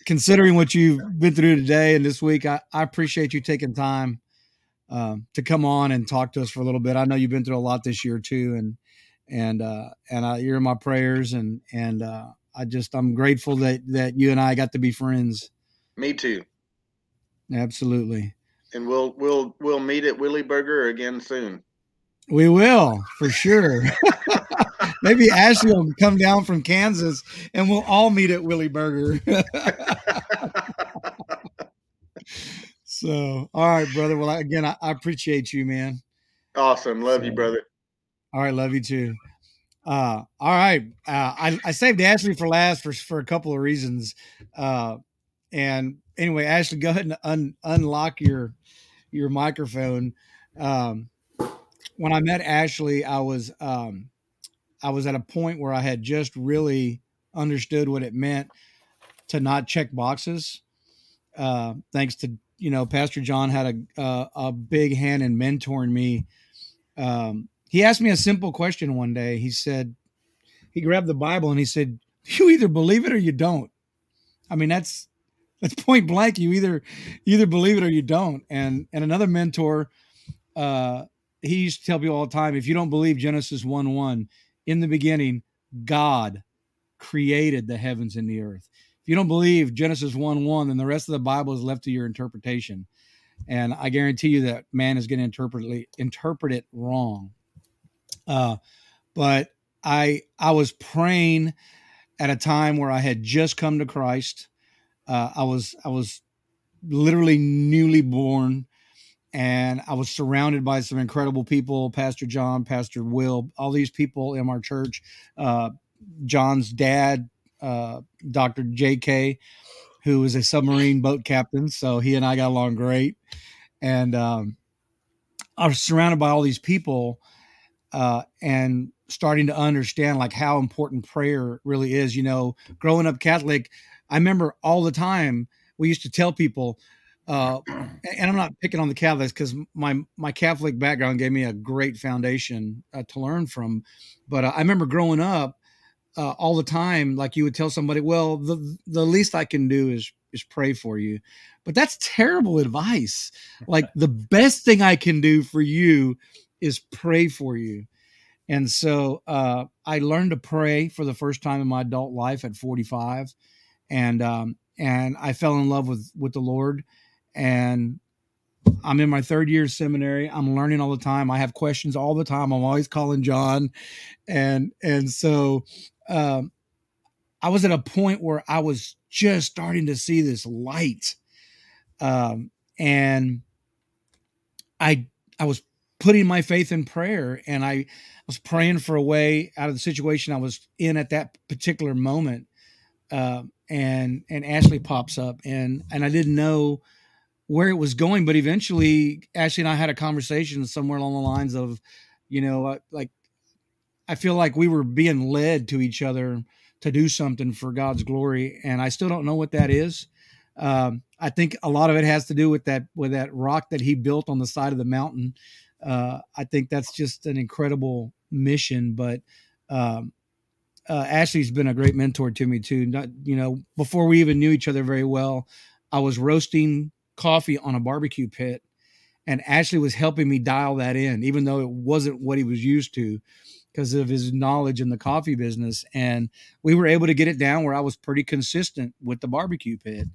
considering what you've been through today and this week, I, I appreciate you taking time um, to come on and talk to us for a little bit. I know you've been through a lot this year too, and and uh, and I, you're in my prayers, and and uh, I just I'm grateful that that you and I got to be friends.
Me too.
Absolutely.
And we'll we'll we'll meet at Willie Burger again soon.
We will for sure. [LAUGHS] Maybe Ashley will come down from Kansas and we'll all meet at Willie Burger. [LAUGHS] so, all right, brother. Well, again, I, I, appreciate you, man.
Awesome. Love so, you, brother.
All right. Love you too. Uh, all right. Uh, I, I saved Ashley for last for, for a couple of reasons. Uh, and anyway, Ashley, go ahead and un, unlock your, your microphone. Um, when I met Ashley, I was, um, I was at a point where I had just really understood what it meant to not check boxes. Uh, thanks to you know, Pastor John had a a big hand in mentoring me. Um, he asked me a simple question one day. He said, he grabbed the Bible and he said, "You either believe it or you don't." I mean, that's that's point blank. You either either believe it or you don't. And and another mentor, uh, he used to tell people all the time, if you don't believe Genesis one one, in the beginning, God created the heavens and the earth. If you don't believe Genesis 1 1, then the rest of the Bible is left to your interpretation. And I guarantee you that man is going to interpret, interpret it wrong. Uh, but I I was praying at a time where I had just come to Christ. Uh, I was I was literally newly born and I was surrounded by some incredible people Pastor John, Pastor Will, all these people in our church. Uh, John's dad, uh, Dr. J.K., who was a submarine boat captain. So he and I got along great. And um, I was surrounded by all these people uh, and starting to understand like how important prayer really is. You know, growing up Catholic, I remember all the time we used to tell people, uh, and I'm not picking on the Catholics because my my Catholic background gave me a great foundation uh, to learn from. But uh, I remember growing up uh, all the time, like you would tell somebody, "Well, the the least I can do is is pray for you," but that's terrible advice. Like the best thing I can do for you is pray for you. And so uh, I learned to pray for the first time in my adult life at 45, and um, and I fell in love with with the Lord and I'm in my third year seminary. I'm learning all the time. I have questions all the time. I'm always calling John, and and so um, I was at a point where I was just starting to see this light, um, and I I was putting my faith in prayer, and I was praying for a way out of the situation I was in at that particular moment. Uh, and and Ashley pops up, and and I didn't know where it was going. But eventually, Ashley and I had a conversation somewhere along the lines of, you know, like I feel like we were being led to each other to do something for God's glory, and I still don't know what that is. Um, I think a lot of it has to do with that with that rock that he built on the side of the mountain. Uh, I think that's just an incredible mission. But um, uh, Ashley's been a great mentor to me too. Not, you know, before we even knew each other very well, I was roasting coffee on a barbecue pit and Ashley was helping me dial that in, even though it wasn't what he was used to because of his knowledge in the coffee business. And we were able to get it down where I was pretty consistent with the barbecue pit.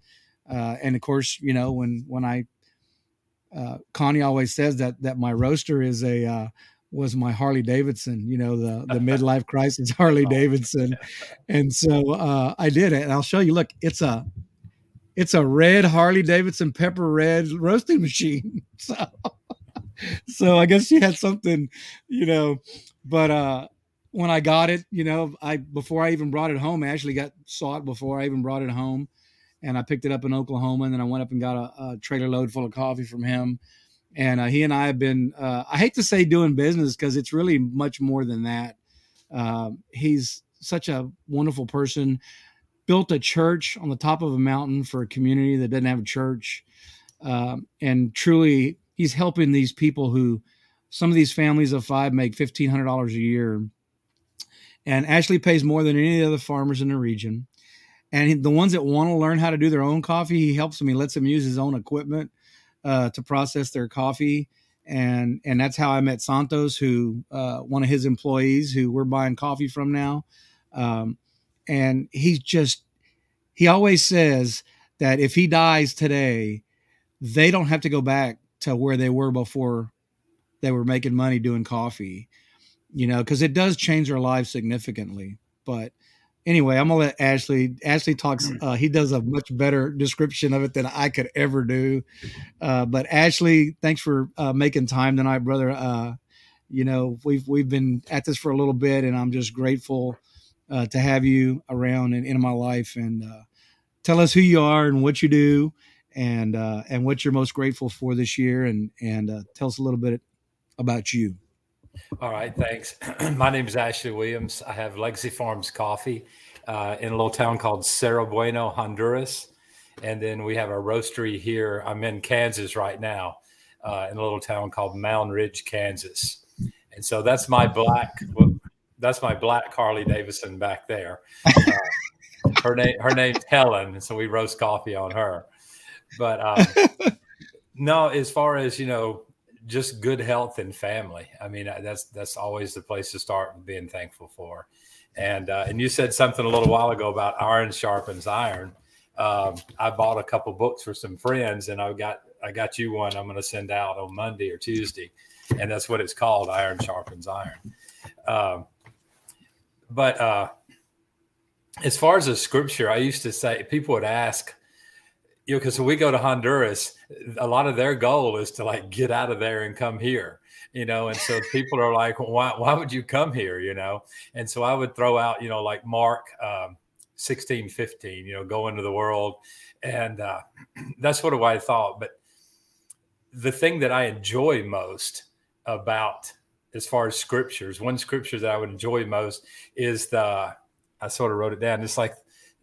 Uh, and of course, you know, when, when I, uh, Connie always says that, that my roaster is a, uh, was my Harley Davidson, you know, the, the midlife crisis [LAUGHS] Harley oh, Davidson. And so, uh, I did it and I'll show you, look, it's a, it's a red Harley Davidson pepper red roasting machine. [LAUGHS] So, so I guess she had something, you know, but uh when I got it, you know, I before I even brought it home, I actually got saw it before I even brought it home, and I picked it up in Oklahoma, and then I went up and got a, a trailer load full of coffee from him, and uh, he and I have been. Uh, I hate to say doing business because it's really much more than that. Uh, he's such a wonderful person built a church on the top of a mountain for a community that doesn't have a church. Um, and truly, he's helping these people who some of these families of five make $1,500 a year. And Ashley pays more than any of the other farmers in the region. And the ones that want to learn how to do their own coffee, he helps them. He lets them use his own equipment uh, to process their coffee. And and that's how I met Santos, who uh, one of his employees, who we're buying coffee from now. Um, and he's just he always says that if he dies today they don't have to go back to where they were before they were making money doing coffee you know because it does change their lives significantly. But anyway i'm gonna let ashley ashley talks uh, he does a much better description of it than i could ever do. Uh, but ashley thanks for uh, making time tonight brother. Uh, you know we've we've been at this for a little bit and i'm just grateful uh, to have you around and in my life and uh, tell us who you are and what you do and uh, and what you're most grateful for this year and and uh, tell us a little bit about you.
All right, thanks. [CLEARS THROAT] my name is Ashley Williams. I have Legacy Farms Coffee uh, in a little town called Cerro Bueno, Honduras. And then we have a roastery here. I'm in Kansas right now, uh, in a little town called Moundridge, Kansas. And so that's my black that's my black Harley Davidson back there. [LAUGHS] Uh, her name her name's Helen, so we roast coffee on her. But um, [LAUGHS] no, as far as you know, just good health and family. I mean, that's that's always the place to start being thankful for. And uh, and you said something a little while ago about iron sharpens iron. Um, I bought a couple books for some friends, and I got I got you one. I'm going to send out on Monday or Tuesday, and that's what it's called: Iron Sharpens Iron. Um, but uh, as far as the scripture, I used to say people would ask, you know, because we go to Honduras, a lot of their goal is to like get out of there and come here, you know, and so people are like, why, why would you come here, you know? And so I would throw out, you know, like Mark um, 16, 15, you know, go into the world. And uh, [CLEARS THROAT] that's sort of what I thought. But the thing that I enjoy most about as far as scriptures, one scripture that I would enjoy most is the, I sort of wrote it down. It's like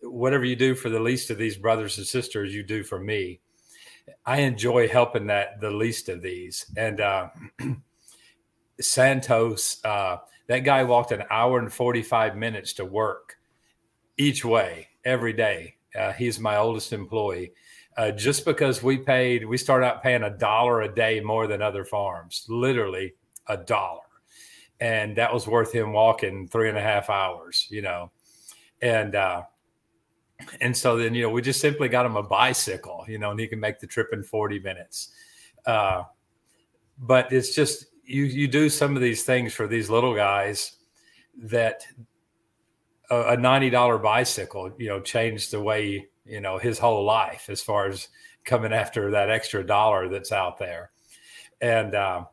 whatever you do for the least of these brothers and sisters, you do for me. I enjoy helping that the least of these. And uh, [CLEARS THROAT] Santos, uh, that guy walked an hour and 45 minutes to work each way every day. Uh, he's my oldest employee. Uh, just because we paid, we started out paying a dollar a day more than other farms, literally a dollar. And that was worth him walking three and a half hours, you know. And uh, and so then you know we just simply got him a bicycle you know and he can make the trip in 40 minutes uh, but it's just you you do some of these things for these little guys that a, a $90 bicycle you know changed the way you know his whole life as far as coming after that extra dollar that's out there and uh,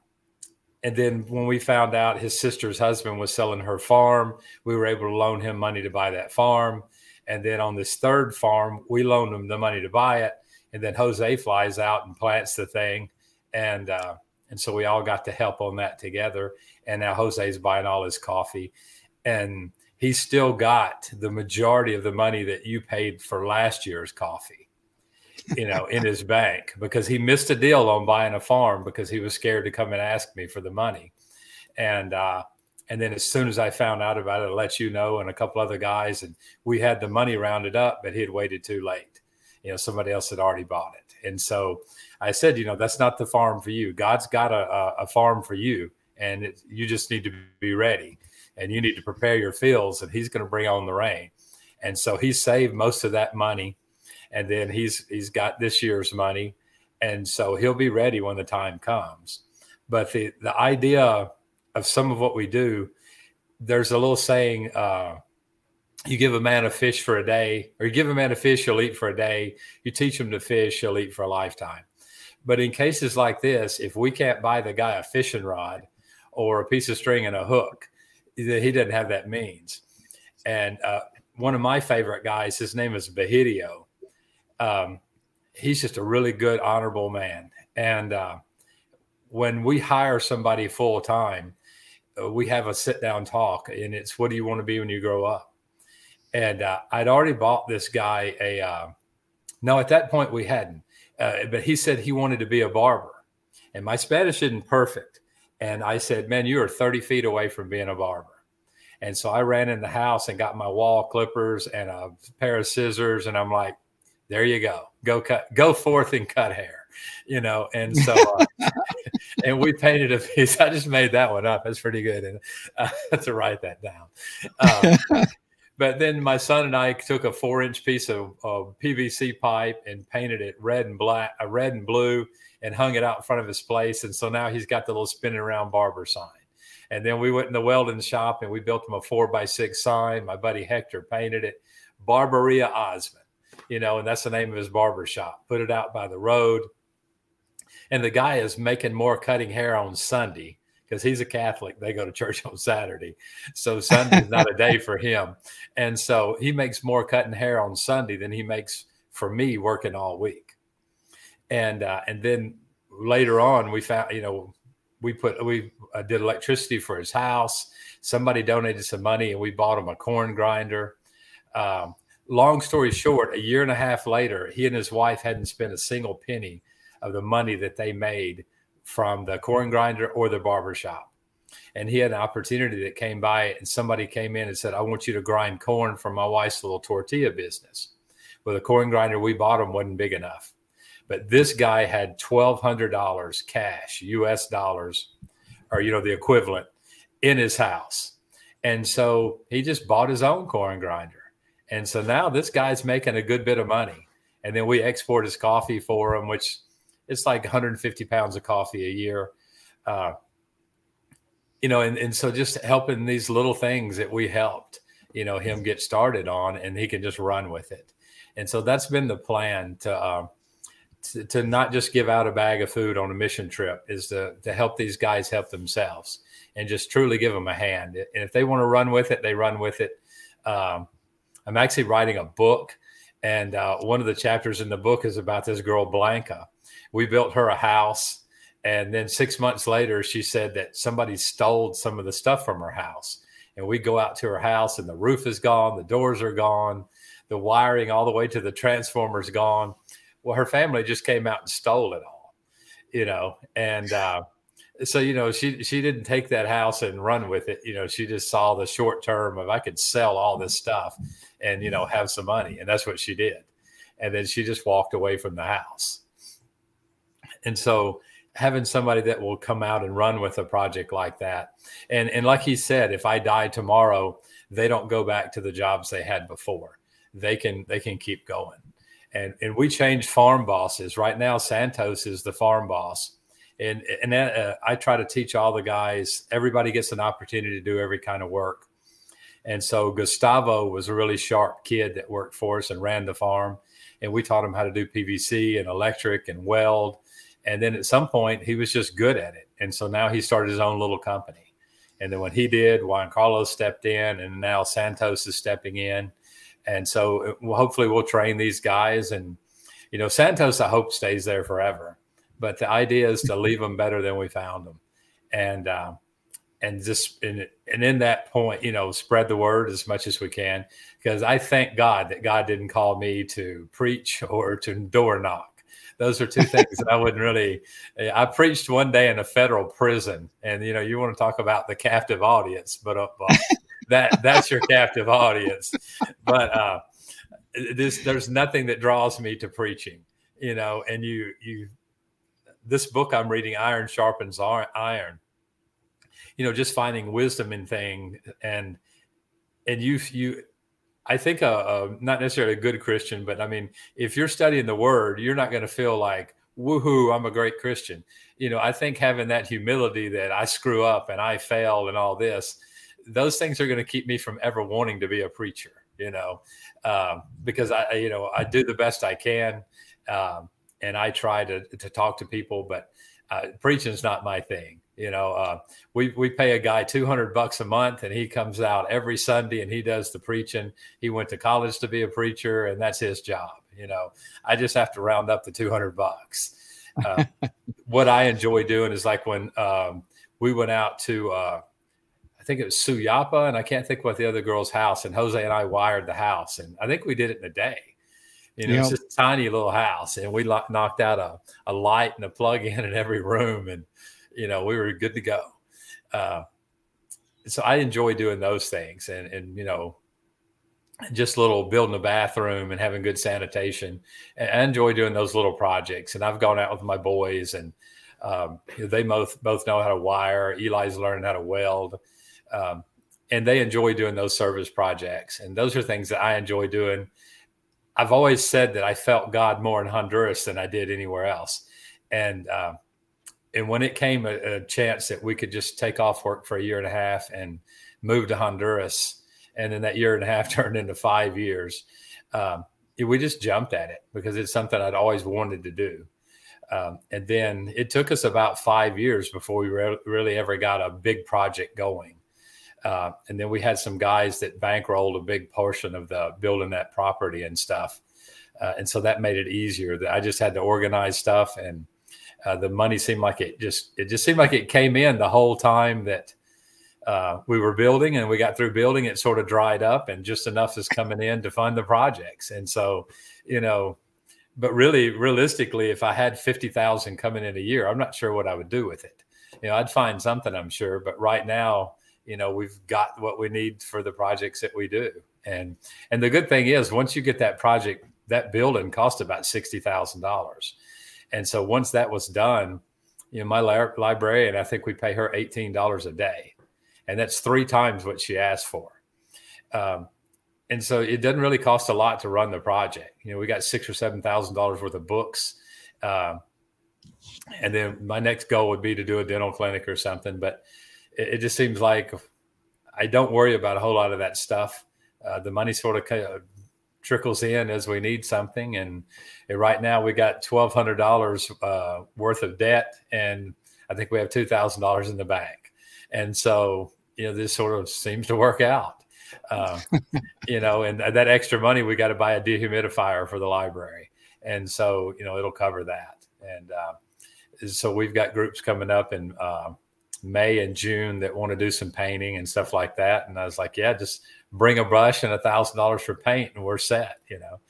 and then when we found out his sister's husband was selling her farm we were able to loan him money to buy that farm and then on this third farm, we loaned him the money to buy it. And then Jose flies out and plants the thing. And, uh, and so we all got to help on that together. And now Jose's buying all his coffee. And he's still got the majority of the money that you paid for last year's coffee, you know, in his bank because he missed a deal on buying a farm because he was scared to come and ask me for the money. And, uh, and then as soon as I found out about it, I let you know and a couple other guys, and we had the money rounded up, but he had waited too late. You know, somebody else had already bought it. And so I said, you know, that's not the farm for you. God's got a, a, farm for you, and it, you just need to be ready and you need to prepare your fields, and He's going to bring on the rain. And so he saved most of that money, and then he's he's got this year's money, and so he'll be ready when the time comes. But the the idea of some of what we do, there's a little saying, uh, you give a man a fish for a day, or you give a man a fish, he'll eat for a day. You teach him to fish, he'll eat for a lifetime. But in cases like this, if we can't buy the guy a fishing rod or a piece of string and a hook, he doesn't have that means. And uh, one of my favorite guys, his name is Bahidio. Um, he's just a really good, honorable man. And uh, when we hire somebody full time, uh, we have a sit down talk, and it's what do you want to be when you grow up? And uh, I'd already bought this guy a. Uh, no, at that point we hadn't, uh, but he said he wanted to be a barber, and my Spanish isn't perfect. And I said, "Man, you are 30 feet away from being a barber." And so I ran in the house and got my wall clippers and a pair of scissors, and I'm like, "There you go, go cut, go forth and cut hair." you know, and so, uh, [LAUGHS] [LAUGHS] and we painted a piece. I just made that one up. That's pretty good. And uh, [LAUGHS] to write that down. Um, but then my son and I took a four inch piece of, of, PVC pipe and painted it red and black, a uh, red and blue, and hung it out in front of his place. And so now he's got the little spinning around barber sign. And then we went in the welding shop and we built him a four by six sign. My buddy Hector painted it, Barberia Osmond, you know, and that's the name of his barber shop. Put it out by the road and the guy is making more cutting hair on Sunday because he's a Catholic. They go to church [LAUGHS] on Saturday. So Sunday's not a day for him. And so he makes more cutting hair on Sunday than he makes for me working all week. And uh, and then later on, we found, you know, we put we uh, did electricity for his house. Somebody donated some money, and we bought him a corn grinder. Um, long story short, a year and a half later, he and his wife hadn't spent a single penny of the money that they made from the corn grinder or the barber shop. And he had an opportunity that came by, and somebody came in and said, I want you to grind corn for my wife's little tortilla business. Well, the corn grinder we bought him wasn't big enough. But this guy had $1,200 cash, US dollars, or, you know, the equivalent in his house. And so he just bought his own corn grinder. And so now this guy's making a good bit of money. And then we export his coffee for him, which it's like 150 pounds of coffee a year. Uh, you know, and, and so just helping these little things that we helped, you know, him get started on and he can just run with it. And so that's been the plan to, uh, to, to, not just give out a bag of food on a mission trip is to, to help these guys help themselves and just truly give them a hand. And if they want to run with it, they run with it. Um, I'm actually writing a book, and uh, one of the chapters in the book is about this girl, Blanca. We built her a house. And then six months later, she said that somebody stole some of the stuff from her house. And we go out to her house, and the roof is gone, the doors are gone, the wiring all the way to the transformers gone. Well, her family just came out and stole it all, you know, and uh, so you know she she didn't take that house and run with it. You know, she just saw the short term of I could sell all this stuff and you know have some money, and that's what she did. And then she just walked away from the house. And so having somebody that will come out and run with a project like that, and and like he said, if I die tomorrow, they don't go back to the jobs they had before. They can they can keep going. And and we changed farm bosses. Right now, Santos is the farm boss and and uh, I try to teach all the guys. Everybody gets an opportunity to do every kind of work, and so Gustavo was a really sharp kid that worked for us and ran the farm, and we taught him how to do PVC and electric and weld, and then at some point he was just good at it, and so now he started his own little company, and then when he did, Juan Carlos stepped in, and now Santos is stepping in, and so uh, hopefully we'll train these guys. And. You know, Santos, I hope stays there forever but the idea is to leave them better than we found them, and uh, and just and and in that point, you know, spread the word as much as we can because I thank God that God didn't call me to preach [LAUGHS] or to door knock. Those are two things that I wouldn't really. I preached one day in a federal prison, and you know, you want to talk about the captive audience, but uh, that that's your captive audience. But uh, this, there's nothing that draws me to preaching, you know, and you you this book I'm reading, Iron Sharpens Iron. You know, just finding wisdom in thing and and you you I think a, a, not necessarily a good Christian, but I mean, if you're studying the Word, you're not going to feel like woohoo, I'm a great Christian. You know, I think having that humility that I screw up and I fail and all this, those things are going to keep me from ever wanting to be a preacher. You know, um, because I, you know, I do the best I can. Um, and I try to to talk to people, but uh, preaching is not my thing. You know, uh, we we pay a guy two hundred bucks a month, and he comes out every Sunday and he does the preaching. He went to college to be a preacher, and that's his job. You know, I just have to round up the two hundred bucks. Uh, [LAUGHS] what I enjoy doing is like when um, we went out to. Uh, I think it was Suyapa, and I can't think what the other girl's house. And Jose and I wired the house, and I think we did it in a day you know, yep. it's just a tiny little house, and we lo- knocked out a, a light and a plug in [LAUGHS] in every room, and you know, we were good to go. Uh, so I enjoy doing those things, and and you know, just little building a bathroom and having good sanitation. And I enjoy doing those little projects, and I've gone out with my boys, and um, they both both know how to wire. Eli's learning how to weld. Um, and they enjoy doing those service projects, and those are things that I enjoy doing I've always said that I felt God more in Honduras than I did anywhere else. And, uh, and when it came a, a, chance that we could just take off work for a year and a half and move to Honduras, and then that year and a half [LAUGHS] turned into five years, um, we just jumped at it because it's something I'd always wanted to do. Um, and then it took us about five years before we re- really ever got a big project going. Uh, and then we had some guys that bankrolled a big portion of the building that property and stuff. Uh, and so that made it easier. That I just had to organize stuff, and uh, the money seemed like it just it just seemed like it came in the whole time that uh, we were building, and we got through building. It sort of dried up, and just enough is coming in to fund the projects. And so, you know, but really, realistically, if I had fifty thousand coming in a year, I'm not sure what I would do with it. You know, I'd find something, I'm sure. But right now, you know we've got what we need for the projects that we do. And and the good thing is once you get that project that building cost about $60000 and so once that was done you know my li- librarian i think we pay her $18 a day. And that's three times what she asked for. Um, and so it doesn't really cost a lot to run the project. You know we got six or seven thousand dollars worth of books. Uh, and then my next goal would be to do a dental clinic or something but it, it, just seems like I don't worry about a whole lot of that stuff. Uh, the money sort of trickles in as we need something. And, and right now we got twelve hundred dollars uh, worth of debt, and I think we have two thousand dollars in the bank. And so you know this sort of seems to work out. Uh, [LAUGHS] you know, and that extra money we got to buy a dehumidifier for the library, and so you know it'll cover that. And uh, so we've got groups coming up and uh, May and June that want to do some painting and stuff like that. And I was like, yeah, just bring a brush and a thousand dollars for paint and we're set, you know?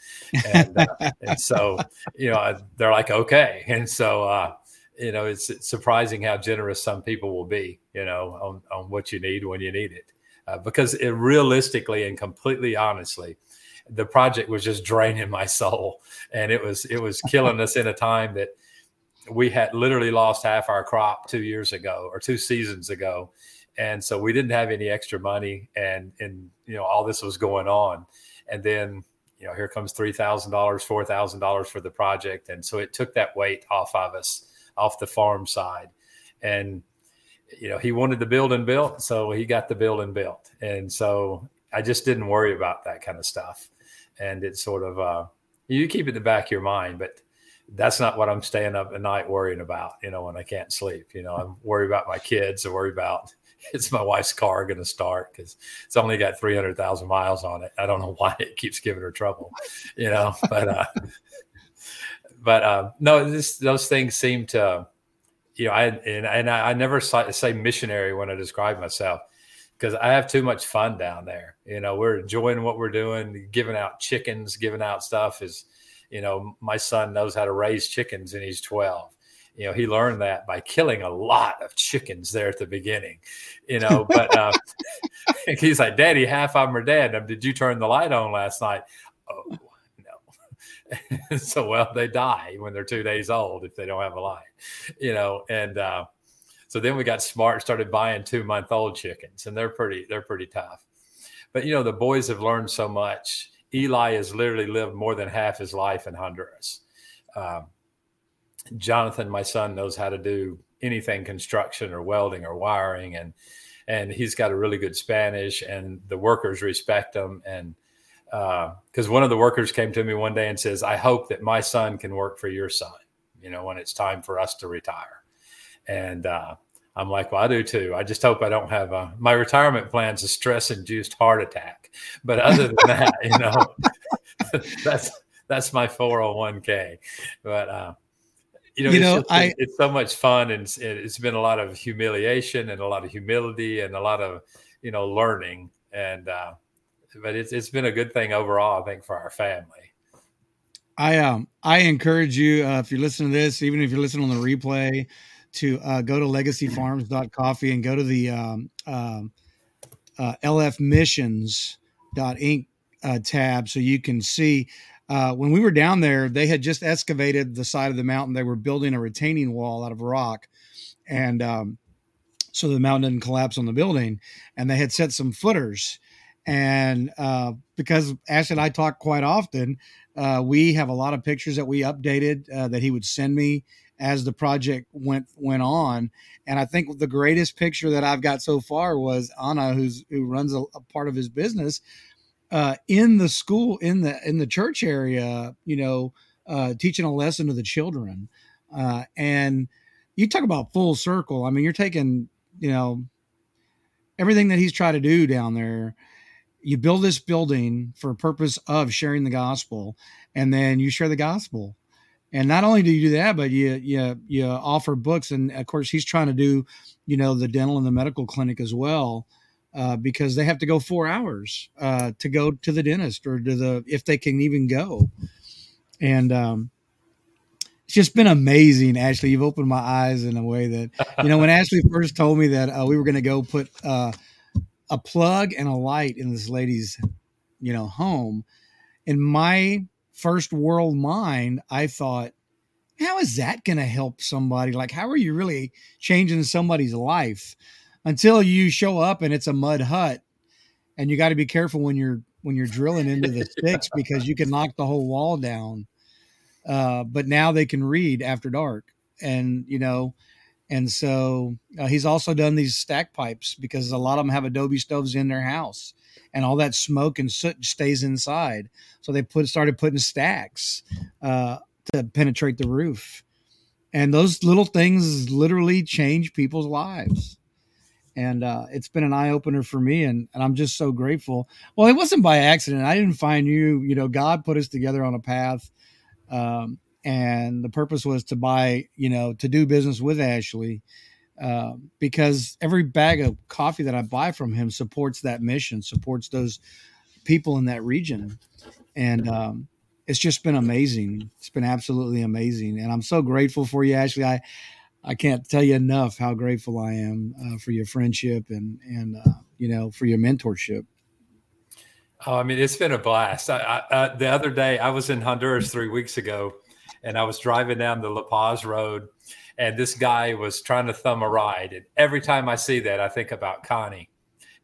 And, uh, [LAUGHS] and so, you know, they're like, okay. [LAUGHS] And so, uh, you know, it's, it's, surprising how generous some people will be, you know, on, on what you need when you need it. Uh, because it realistically and completely honestly, the project was just draining my [LAUGHS] soul and it was, it was killing us in a time that we had literally lost half our crop two years ago or two seasons ago. And so we didn't have any extra money and and you know all this was going on. And then you know here comes $3000 $4000 for the project. And so it took that weight off of us off the farm side. And you know he wanted the building built so he got the building built. And so i just didn't worry about that kind of stuff. And it's sort of uh you keep it in the back of your mind but that's not what i'm staying up at night worrying about you know when i can't sleep you know i'm worried about my kids i worry about [LAUGHS] is my wife's car going to start because it's only got 300,000 miles on it. I don't know [LAUGHS] why it keeps giving her trouble, you know, but, uh, [LAUGHS] but, uh, no, this, those things seem to, you know, I, and, and I never say missionary when I describe myself because I have too much fun down there. You know, we're enjoying what we're doing, giving out chickens, giving out stuff is, you know, my son knows how to raise chickens and he's 12 you know he learned that by killing a lot of chickens there at the beginning you know [LAUGHS] but uh, [LAUGHS] he's like daddy half of them are dead did you turn the light on last night? Oh no. [LAUGHS] So well they die when they're two days old if they don't have a light you know and uh, so then we got smart started buying two month old chickens and they're pretty they're pretty tough. But you know the boys have learned so much eli has literally lived more than half his life in honduras um, Jonathan, my son, knows how to do anything construction or welding or wiring, and and he's got a really good Spanish, and the workers respect him. And because uh, one of the workers came to me one day and says, "I hope that my son can work for your son." You know, when it's time for us to retire, and uh, I'm like, well, I do too. I just hope I don't have a my retirement plan's a stress-induced heart attack. But other than that, [LAUGHS] you know, [LAUGHS] that's that's my 401k. But uh, you know, you know, I, it's so much fun and it's, it's been a lot of humiliation and a lot of humility and a lot of, you know, learning. And, uh, but it's, it's been a good thing overall, I think, for our family.
I, um, I encourage you, uh, if you're listening to this, even if you're listening on the replay, to uh, go to legacyfarms.coffee and go to the um, um uh, lfmissions.inc uh, tab so you can see uh, when we were down there, they had just excavated the side of the mountain. They were building a retaining wall out of rock, and um, so the mountain didn't collapse on the building. And they had set some footers. And uh, because Ash and I talk quite often, uh, we have a lot of pictures that we updated uh, that he would send me as the project went went on. And I think the greatest picture that I've got so far was Anna, who's who runs a, a part of his business, uh, in the school in the in the church area you know uh, teaching a lesson to the children. Uh, and you talk about full circle. I mean you're taking you know everything that he's tried to do down there. You build this building for a purpose of sharing the gospel and then you share the gospel and not only do you do that but you you you offer books and of course he's trying to do you know the dental and the medical clinic as well uh, because they have to go four hours uh, to go to the dentist or to the if they can even go. And um, it's just been amazing, Ashley. You've opened my eyes in a way that you know when [LAUGHS] Ashley first told me that uh, we were going to go put uh, a plug and a light in this lady's you know home. In my first world mind, I thought, how is that going to help somebody? Like, how are you really changing somebody's life? until you show up and it's a mud hut and you got to be careful when you're when you're drilling into the [LAUGHS] sticks because you can knock the whole wall down uh, but now they can read after dark and you know and so uh, he's also done these stack pipes because a lot of them have adobe stoves in their house and all that smoke and soot stays inside. So they put started putting stacks uh, to penetrate the roof, and those little things literally change people's lives. And uh, it's been an eye opener for me, and, and I'm just so grateful. Well, it wasn't by accident. I didn't find you. You know, God put us together on a path. Um, and the purpose was to buy, you know, to do business with Ashley, uh, because every bag of coffee that I buy from him supports that mission, supports those people in that region, and um, it's just been amazing. It's been absolutely amazing, and I'm so grateful for you, Ashley. I I can't tell you enough how grateful I am uh, for your friendship and and uh, you know for your mentorship.
Oh, I mean, it's been a blast. I, I, the other day, I was in Honduras three weeks ago, and I was driving down the La Paz Road, and this guy was trying to thumb a ride. And every time I see that, I think about Connie,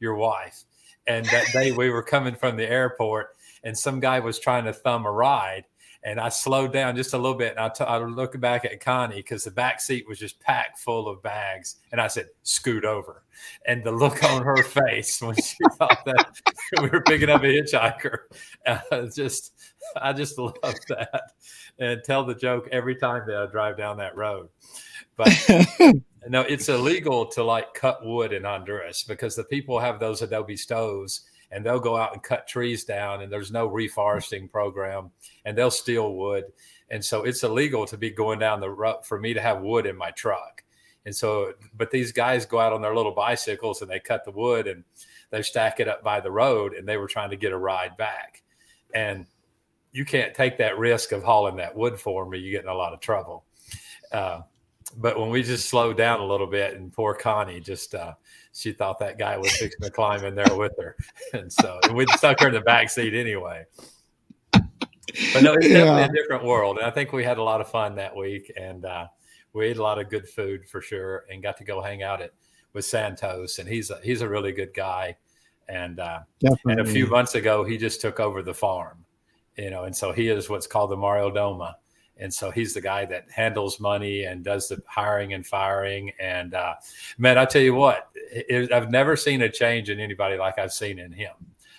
your wife. And that day we were coming from the airport, and some guy was trying to thumb a ride, and I slowed down just a little bit, and I, t- I looked back at Connie because the back seat was just packed full of bags, and I said, "Scoot over." And the look on her [LAUGHS] face when she thought that [LAUGHS] we were picking up a hitchhiker, [LAUGHS] uh, just I just love that, and tell the joke every time that I drive down that road. But no, it's illegal to like cut wood in Honduras because the people have those adobe stoves and they'll go out and cut trees down and there's no reforesting program and they'll steal wood. And so it's illegal to be going down the road for me to have wood in my truck. And so but these guys go out on their little bicycles and they cut the wood and they stack it up by the road and they were trying to get a ride back. And you can't take that risk of hauling that wood for me. You get in a lot of trouble. Uh, but when we just slowed down a little bit and poor connie just uh, she thought that guy was fixing to climb in there with her, [LAUGHS] and so and we stuck her in the back seat anyway. But no, it's yeah. definitely a different world, and I think we had a lot of fun that week, and uh, we ate a lot of good food for sure, and got to go hang out at with Santos, and he's a, he's a really good guy, and uh, and a few months ago he just took over the farm, you know, and so he is what's called the mayordomo and so he's the guy that handles money and does the hiring and firing. And uh, man, I tell you what, it, I've never seen a change in anybody like I've seen in him.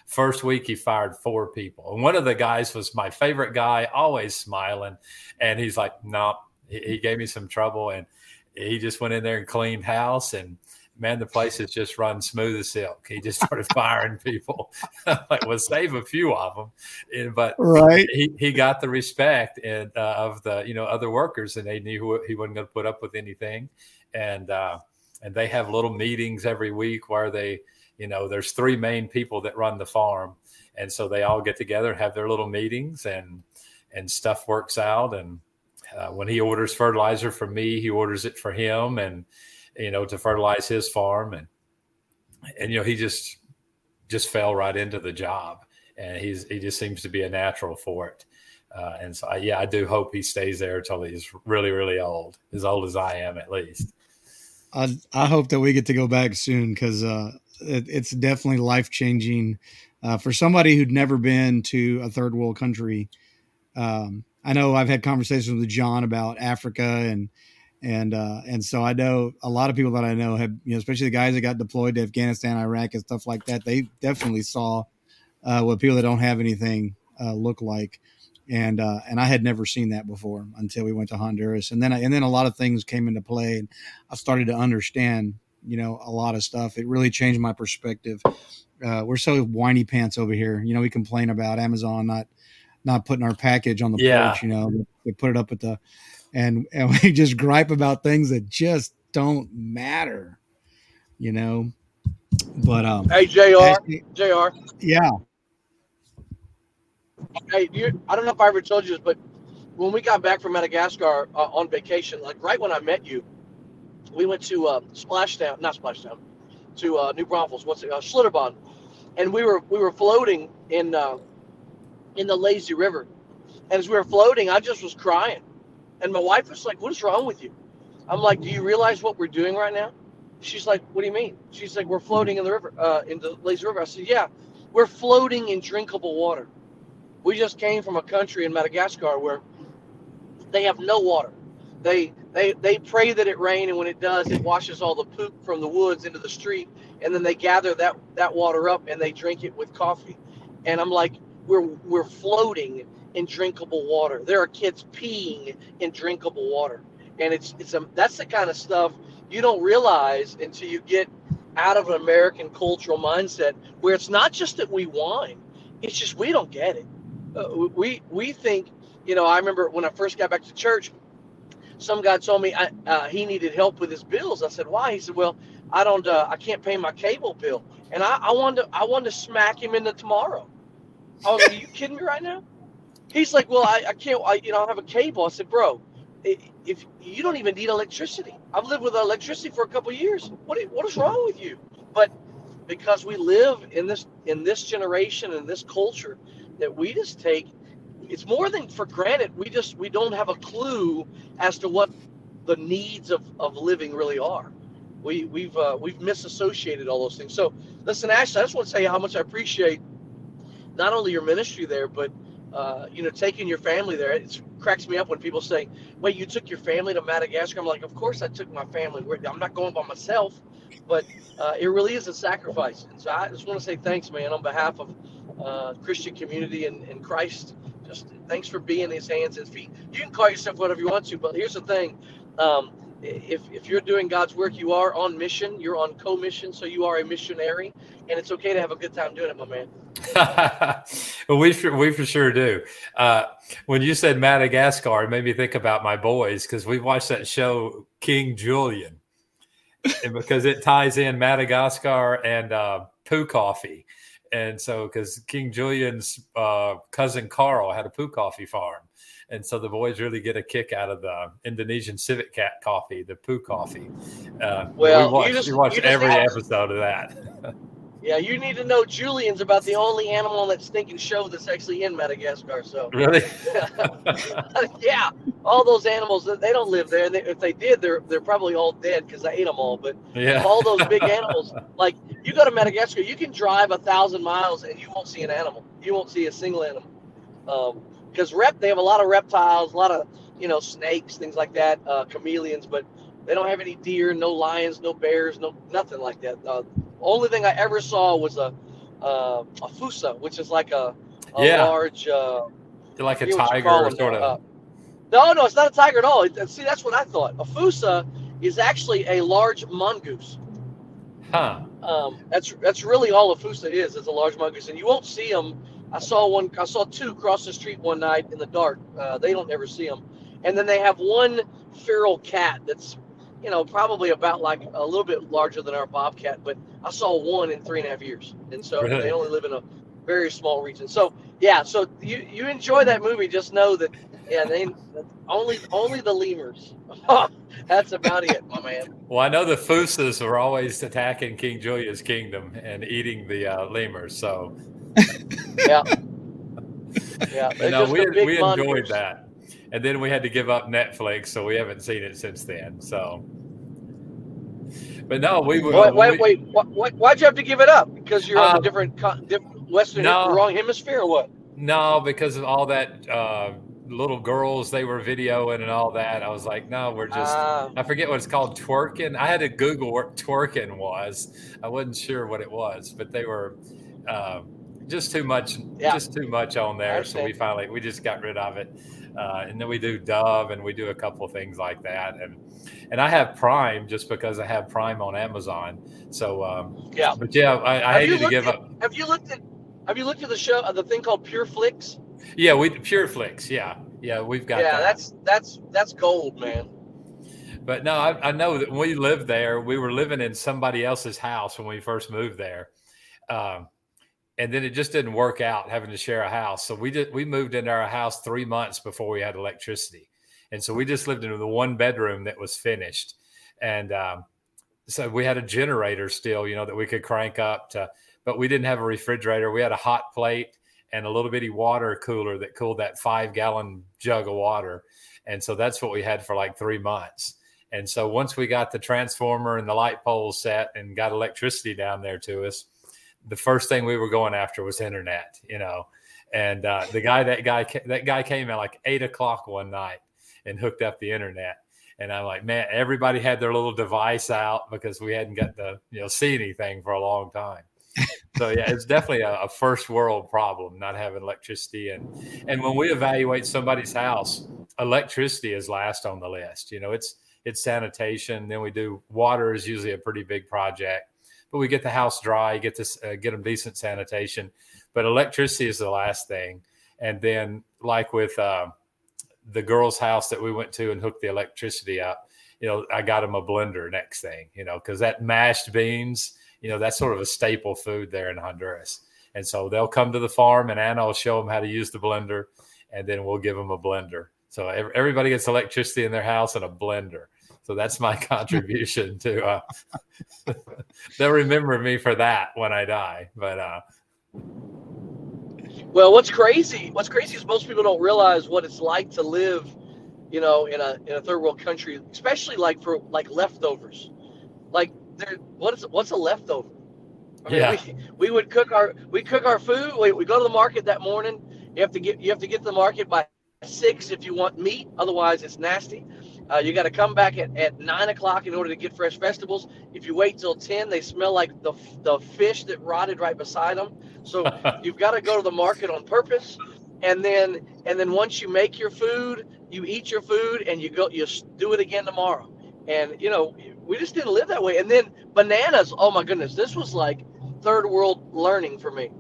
First week, he fired four people, and one of the guys was my favorite guy, always smiling. And he's like, "No," he, he gave me some trouble, and he just went in there and cleaned house and man, the place has just run smooth as silk. He just started [LAUGHS] firing people. [LAUGHS] like, well, save a few of them, and, but right, he, he got the respect and uh, of the you know other workers, and they knew he wasn't going to put up with anything, and uh, and they have little meetings every week where they you know there's three main people that run the farm, and so they all get together and have their little meetings, and and stuff works out, and uh, when he orders fertilizer from me, he orders it for him, and you know, to fertilize his farm, and and you know, he just just fell right into the job, and he's he just seems to be a natural for it. Uh, and so, I, yeah, I do hope he stays there until he's really, really old, as old as I am, at least.
I I hope that we get to go back soon because uh, it, it's definitely life changing uh, for somebody who'd never been to a third world country. Um, I know I've had conversations with John about Africa and and uh, and so I know a lot of people that I know have, you know, especially the guys that got deployed to Afghanistan, Iraq, and stuff like that. They definitely saw uh, what people that don't have anything uh, look like, and uh, and I had never seen that before until we went to Honduras, and then I, and then a lot of things came into play, and I started to understand, you know, a lot of stuff. It really changed my perspective. Uh, we're so whiny pants over here. You know, we complain about Amazon not not putting our package on the yeah. porch. You know, they put it up at the and and [LAUGHS] we just gripe about things that just don't matter, you know. But um,
hey, Jr. Jr.
Yeah.
Hey, you, I don't know if I ever told you this, but when we got back from Madagascar uh, on vacation, like right when I met you, we went to uh, Splashdown, not Splashdown, to uh, New Braunfels, what's it, uh, Schlitterbahn, and we were we were floating in uh, in the lazy river, and as we were floating, I just was crying and my wife was like, What is wrong with you? I'm like, Do you realize what we're doing right now? She's like, What do you mean? She's like, We're floating in the river, uh, in the lazy river. I said, Yeah, we're floating in drinkable water. We just came from a country in Madagascar where they have no water. They they they pray that it rain, and when it does, it washes all the poop from the woods into the street, and then they gather that that water up and they drink it with coffee. And I'm like, we're we're floating in drinkable water. There are kids peeing in drinkable water, and it's it's a that's the kind of stuff you don't realize until you get out of an American cultural mindset where it's not just that we whine, it's just we don't get it. Uh, we we think, you know, I remember when I first got back to church, some guy told me I, uh, he needed help with his bills. I said, why? He said, well, I don't, uh, I can't pay my cable bill, and I, I wanted to, I wanted to smack him into tomorrow. I was are you kidding me right now? He's like, well, I, I can't, I, you know, I have a cable. I said, bro, if you don't even need electricity, I've lived with electricity for a couple years. What, what is wrong with you? But because we live in this in this generation and this culture, that we just take it's more than for granted. We just we don't have a clue as to what the needs of, of living really are. We we've uh, we've misassociated all those things. So listen, Ashley, I just want to say how much I appreciate not only your ministry there, but uh, you know, taking your family there. It cracks me up when people say, "Wait, you took your family to Madagascar?" I'm like, "Of course I took my family. I'm not going by myself." But uh, it really is a sacrifice. And so I just want to say thanks, man, on behalf of uh, Christian community and, and Christ. Just thanks for being His hands and feet. You can call yourself whatever you want to, but here's the thing: um, if if you're doing God's work, you are on mission. You're on co-mission, so you are a missionary, and it's okay to have a good time doing it, my man.
well, [LAUGHS] we for, we for sure do. Uh, when you said Madagascar, it made me think about my boys because we watched that show King Julien, and because it ties in Madagascar and uh, Poo Coffee, and so because King Julien's uh, cousin Carl had a Poo Coffee farm, and so the boys really get a kick out of the Indonesian civet cat coffee, the Poo Coffee. Uh, well, we watch, you just, we watched every episode of that. [LAUGHS]
Yeah, you need to know Julien's about the only animal on that stinking show that's actually in Madagascar. So [LAUGHS]
really, [LAUGHS]
yeah, all those animals they don't live there. They, if they did, they're they're probably all dead because I ate them all. But yeah. all those big animals, like you go to Madagascar, you can drive a thousand miles and you won't see an animal. You won't see a single animal because rep they have a lot of reptiles, a lot of you know snakes, things like that, uh, chameleons, but they don't have any deer, no lions, no bears, no nothing like that. Uh, only thing I ever saw was a uh, a fossa, which is like a, a yeah. large, uh,
like a tiger, sort of. Uh,
no, no, it's not a tiger at all. See, that's what I thought. A fossa is actually a large mongoose.
Huh.
Um, that's that's really all a fossa is. It's a large mongoose, and you won't see them. I saw one. I saw two cross the street one night in the dark. Uh, they don't ever see them. And then they have one feral cat that's you know, probably about like a little bit larger than our bobcat, but I saw one in three and a half years, and so really? they only live in a very small region. So yeah, so you you enjoy that movie, just know that yeah, they only only the lemurs. [LAUGHS] That's about it, my man.
Well, I know the Fossas are always attacking King Julien's kingdom and eating the uh, lemurs. So
yeah, yeah. [LAUGHS]
No, we we enjoyed that and then we had to give up Netflix, so we haven't seen it since then. So, but no, we were.
Wait, wait, wait. Why, why'd you have to give it up? Because you're on a uh, different, different Western, no, wrong hemisphere, or what?
No, because of all that uh, little girls they were videoing and all that. I was like, no, we're just. Uh, I forget what it's called, twerking. I had to Google what twerking was. I wasn't sure what it was, but they were. Uh, just too much, yeah. just too much on there. So we finally we just got rid of it. Uh, and then we do Dove, and we do a couple of things like that. And and I have Prime just because I have Prime on Amazon. So um,
yeah,
but yeah, I, I hated to give
at,
up.
Have you looked at Have you looked at the show, uh, the thing called Pure Flix?
Yeah, we Pure Flix. Yeah, yeah, we've got.
Yeah,
that.
that's that's that's gold, man.
But no, I, I, know that when we lived there, we were living in somebody else's house when we first moved there. Um, and then it just didn't work out having to share a house. So we did we moved into our house three months before we had electricity, and so we just lived in the one bedroom that was finished, and um, so we had a generator still, you know, that we could crank up to, but we didn't have a refrigerator. We had a hot plate and a little bitty water cooler that cooled that five gallon jug of water, and so that's what we had for like three months. And so once we got the transformer and the light poles set and got electricity down there to us the first thing we were going after was internet, you know. And uh, the guy, that guy, that guy came at like eight o'clock one night and hooked up the internet. And I'm like, man, everybody had their little device out because we hadn't got to you know see anything for a long time. so yeah, it's definitely a, a, first world problem not having electricity. And and when we evaluate somebody's house, electricity is last on the list. You know, it's it's sanitation. Then we do water is usually a pretty big project, but we get the house dry, get this, uh, get them decent sanitation. But electricity is the last thing. And then like with uh, the girl's house that we went to and hooked the electricity up, you know, I got them a blender next thing, you know, because that mashed beans, you know, that's sort of a staple food there in Honduras. And so they'll come to the farm and Anna will show them how to use the blender and then we'll give them a blender. So everybody gets electricity in their house and a blender. So that's my [LAUGHS] contribution to. Uh, [LAUGHS] [LAUGHS] they'll remember me for that when I die. But uh,
well, what's crazy? What's crazy is most people don't realize what it's like to live, you know, in a in a third world country, especially like for like leftovers. Like there, what is what's a leftover?
I mean, yeah.
we, we would cook our we cook our food. We, we go to the market that morning. You have to get you have to get to the market by six if you want meat. Otherwise, it's nasty. Uh, you got to come back at, at nine o'clock in order to get fresh vegetables. If you wait till ten, they smell like the the fish that rotted right beside them. So [LAUGHS] you've got to go to the market on purpose, and then and then once you make your food, you eat your food, and you go you do it again tomorrow. And you know we just didn't live that way. And then bananas. Oh my goodness, this was like third world learning for me.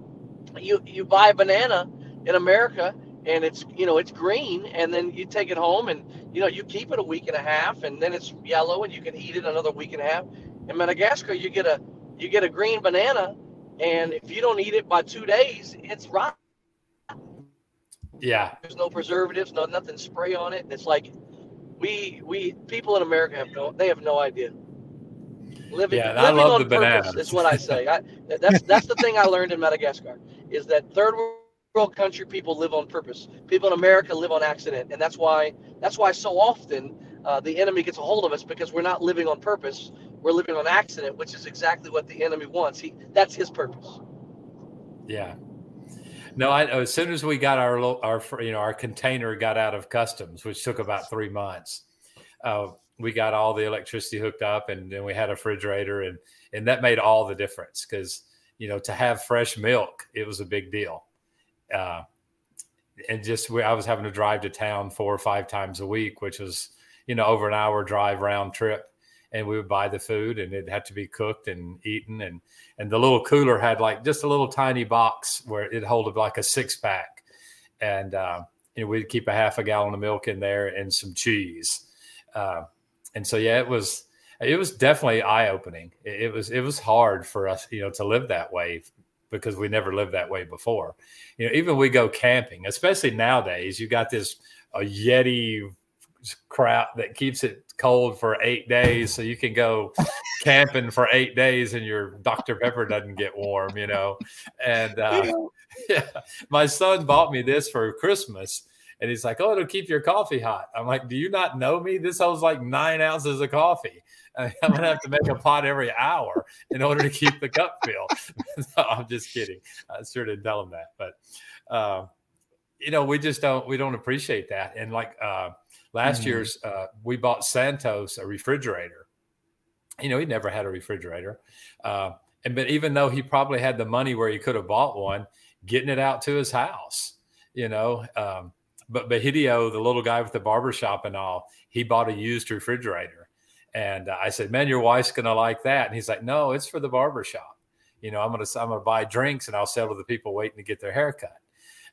You you buy a banana in America and it's you know it's green and then you take it home and you know you keep it a week and a half and then it's yellow and you can eat it another week and a half. In madagascar you get a you get a green banana and if you don't eat it by two days it's rotten.
Yeah.
There's no preservatives no nothing spray on it. It's like we we people in america have no they have no idea. Living,
yeah,
living I
love
on
the
purpose
bananas.
is what i say. I, that's that's the thing i learned in madagascar is that third world country people live on purpose. People in America live on accident, and that's why that's why so often uh, the enemy gets a hold of us because we're not living on purpose. We're living on accident, which is exactly what the enemy wants. He that's his purpose.
Yeah. No, I, as soon as we got our our you know our container got out of customs, which took about three months, uh, we got all the electricity hooked up, and then we had a refrigerator, and and that made all the difference because you know to have fresh milk, it was a big deal uh, and just I was having to drive to town four or five times a week, which was you know over an hour drive round trip. And we would buy the food, and it had to be cooked and eaten. And and the little cooler had like just a little tiny box where it held like a six pack, and uh, you know we'd keep a half a gallon of milk in there and some cheese. Uh, and so yeah, it was it was definitely eye opening. It, it was it was hard for us, you know, to live that way because we never lived that way before. You know, even we go camping, especially nowadays, you got this a Yeti crap that keeps it cold for eight days, so you can go [LAUGHS] camping for eight days and your Dr Pepper doesn't get warm. You know, and uh, [LAUGHS] yeah, my son bought me this for Christmas. And he's like, "Oh, it'll keep your coffee hot." I'm like, "Do you not know me? This holds like nine ounces of coffee." [LAUGHS] I'm gonna have to make a pot every hour in order to keep the cup filled. [LAUGHS] no, I'm just kidding. I sure didn't tell him that, but uh, you know, we just don't we don't appreciate that. And like uh, last mm-hmm. year's, uh, we bought Santos a refrigerator. You know, he never had a refrigerator, uh, and but even though he probably had the money where he could have bought one, getting it out to his house, you know. Um, but Bahidio, the little guy with the barber shop and all, he bought a used refrigerator and I said, "Man, your wife's gonna like that." And he's like, "No, it's for the barber shop. You know, I'm gonna I'm gonna buy drinks and I'll sell to the people waiting to get their haircut."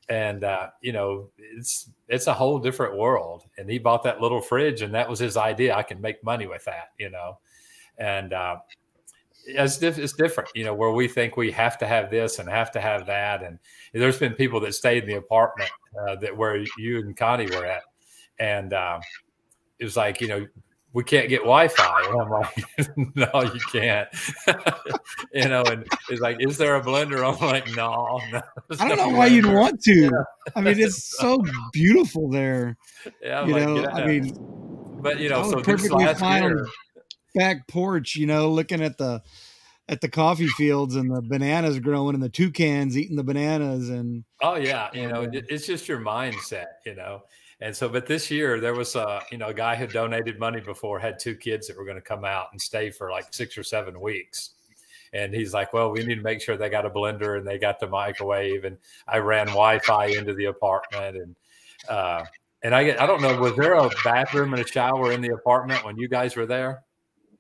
And uh, you know, it's it's a whole different world. And he bought that little fridge, and that was his idea. I can make money with that, you know. And uh, it's, diff- it's different, you know, where we think we have to have this and have to have that. And there's been people that stayed in the apartment uh, that where you and Connie were at, and uh, it was like, you know, we can't get Wi-Fi. And I'm like, [LAUGHS] no, you can't. [LAUGHS] you know, and it's like, is there a blender? I'm like, no, no
I don't know why you'd want to. Yeah. [LAUGHS] I mean, it's so beautiful there.
Yeah, I'm you like, know, yeah. I mean, but you know, so
perfectly fine year, back porch, you know, looking at the at the coffee fields and the bananas growing and the toucans eating the bananas and
oh yeah, you know, it's just your mindset, you know And so, but this year there was a you know a guy who donated money before had two kids that were going to come out and stay for like six or seven weeks. And he's like, well, we need to make sure they got a blender and they got the microwave. And I ran Wi-Fi into the apartment and uh, and I get, I don't know, was there a bathroom and a shower in the apartment when you guys were there?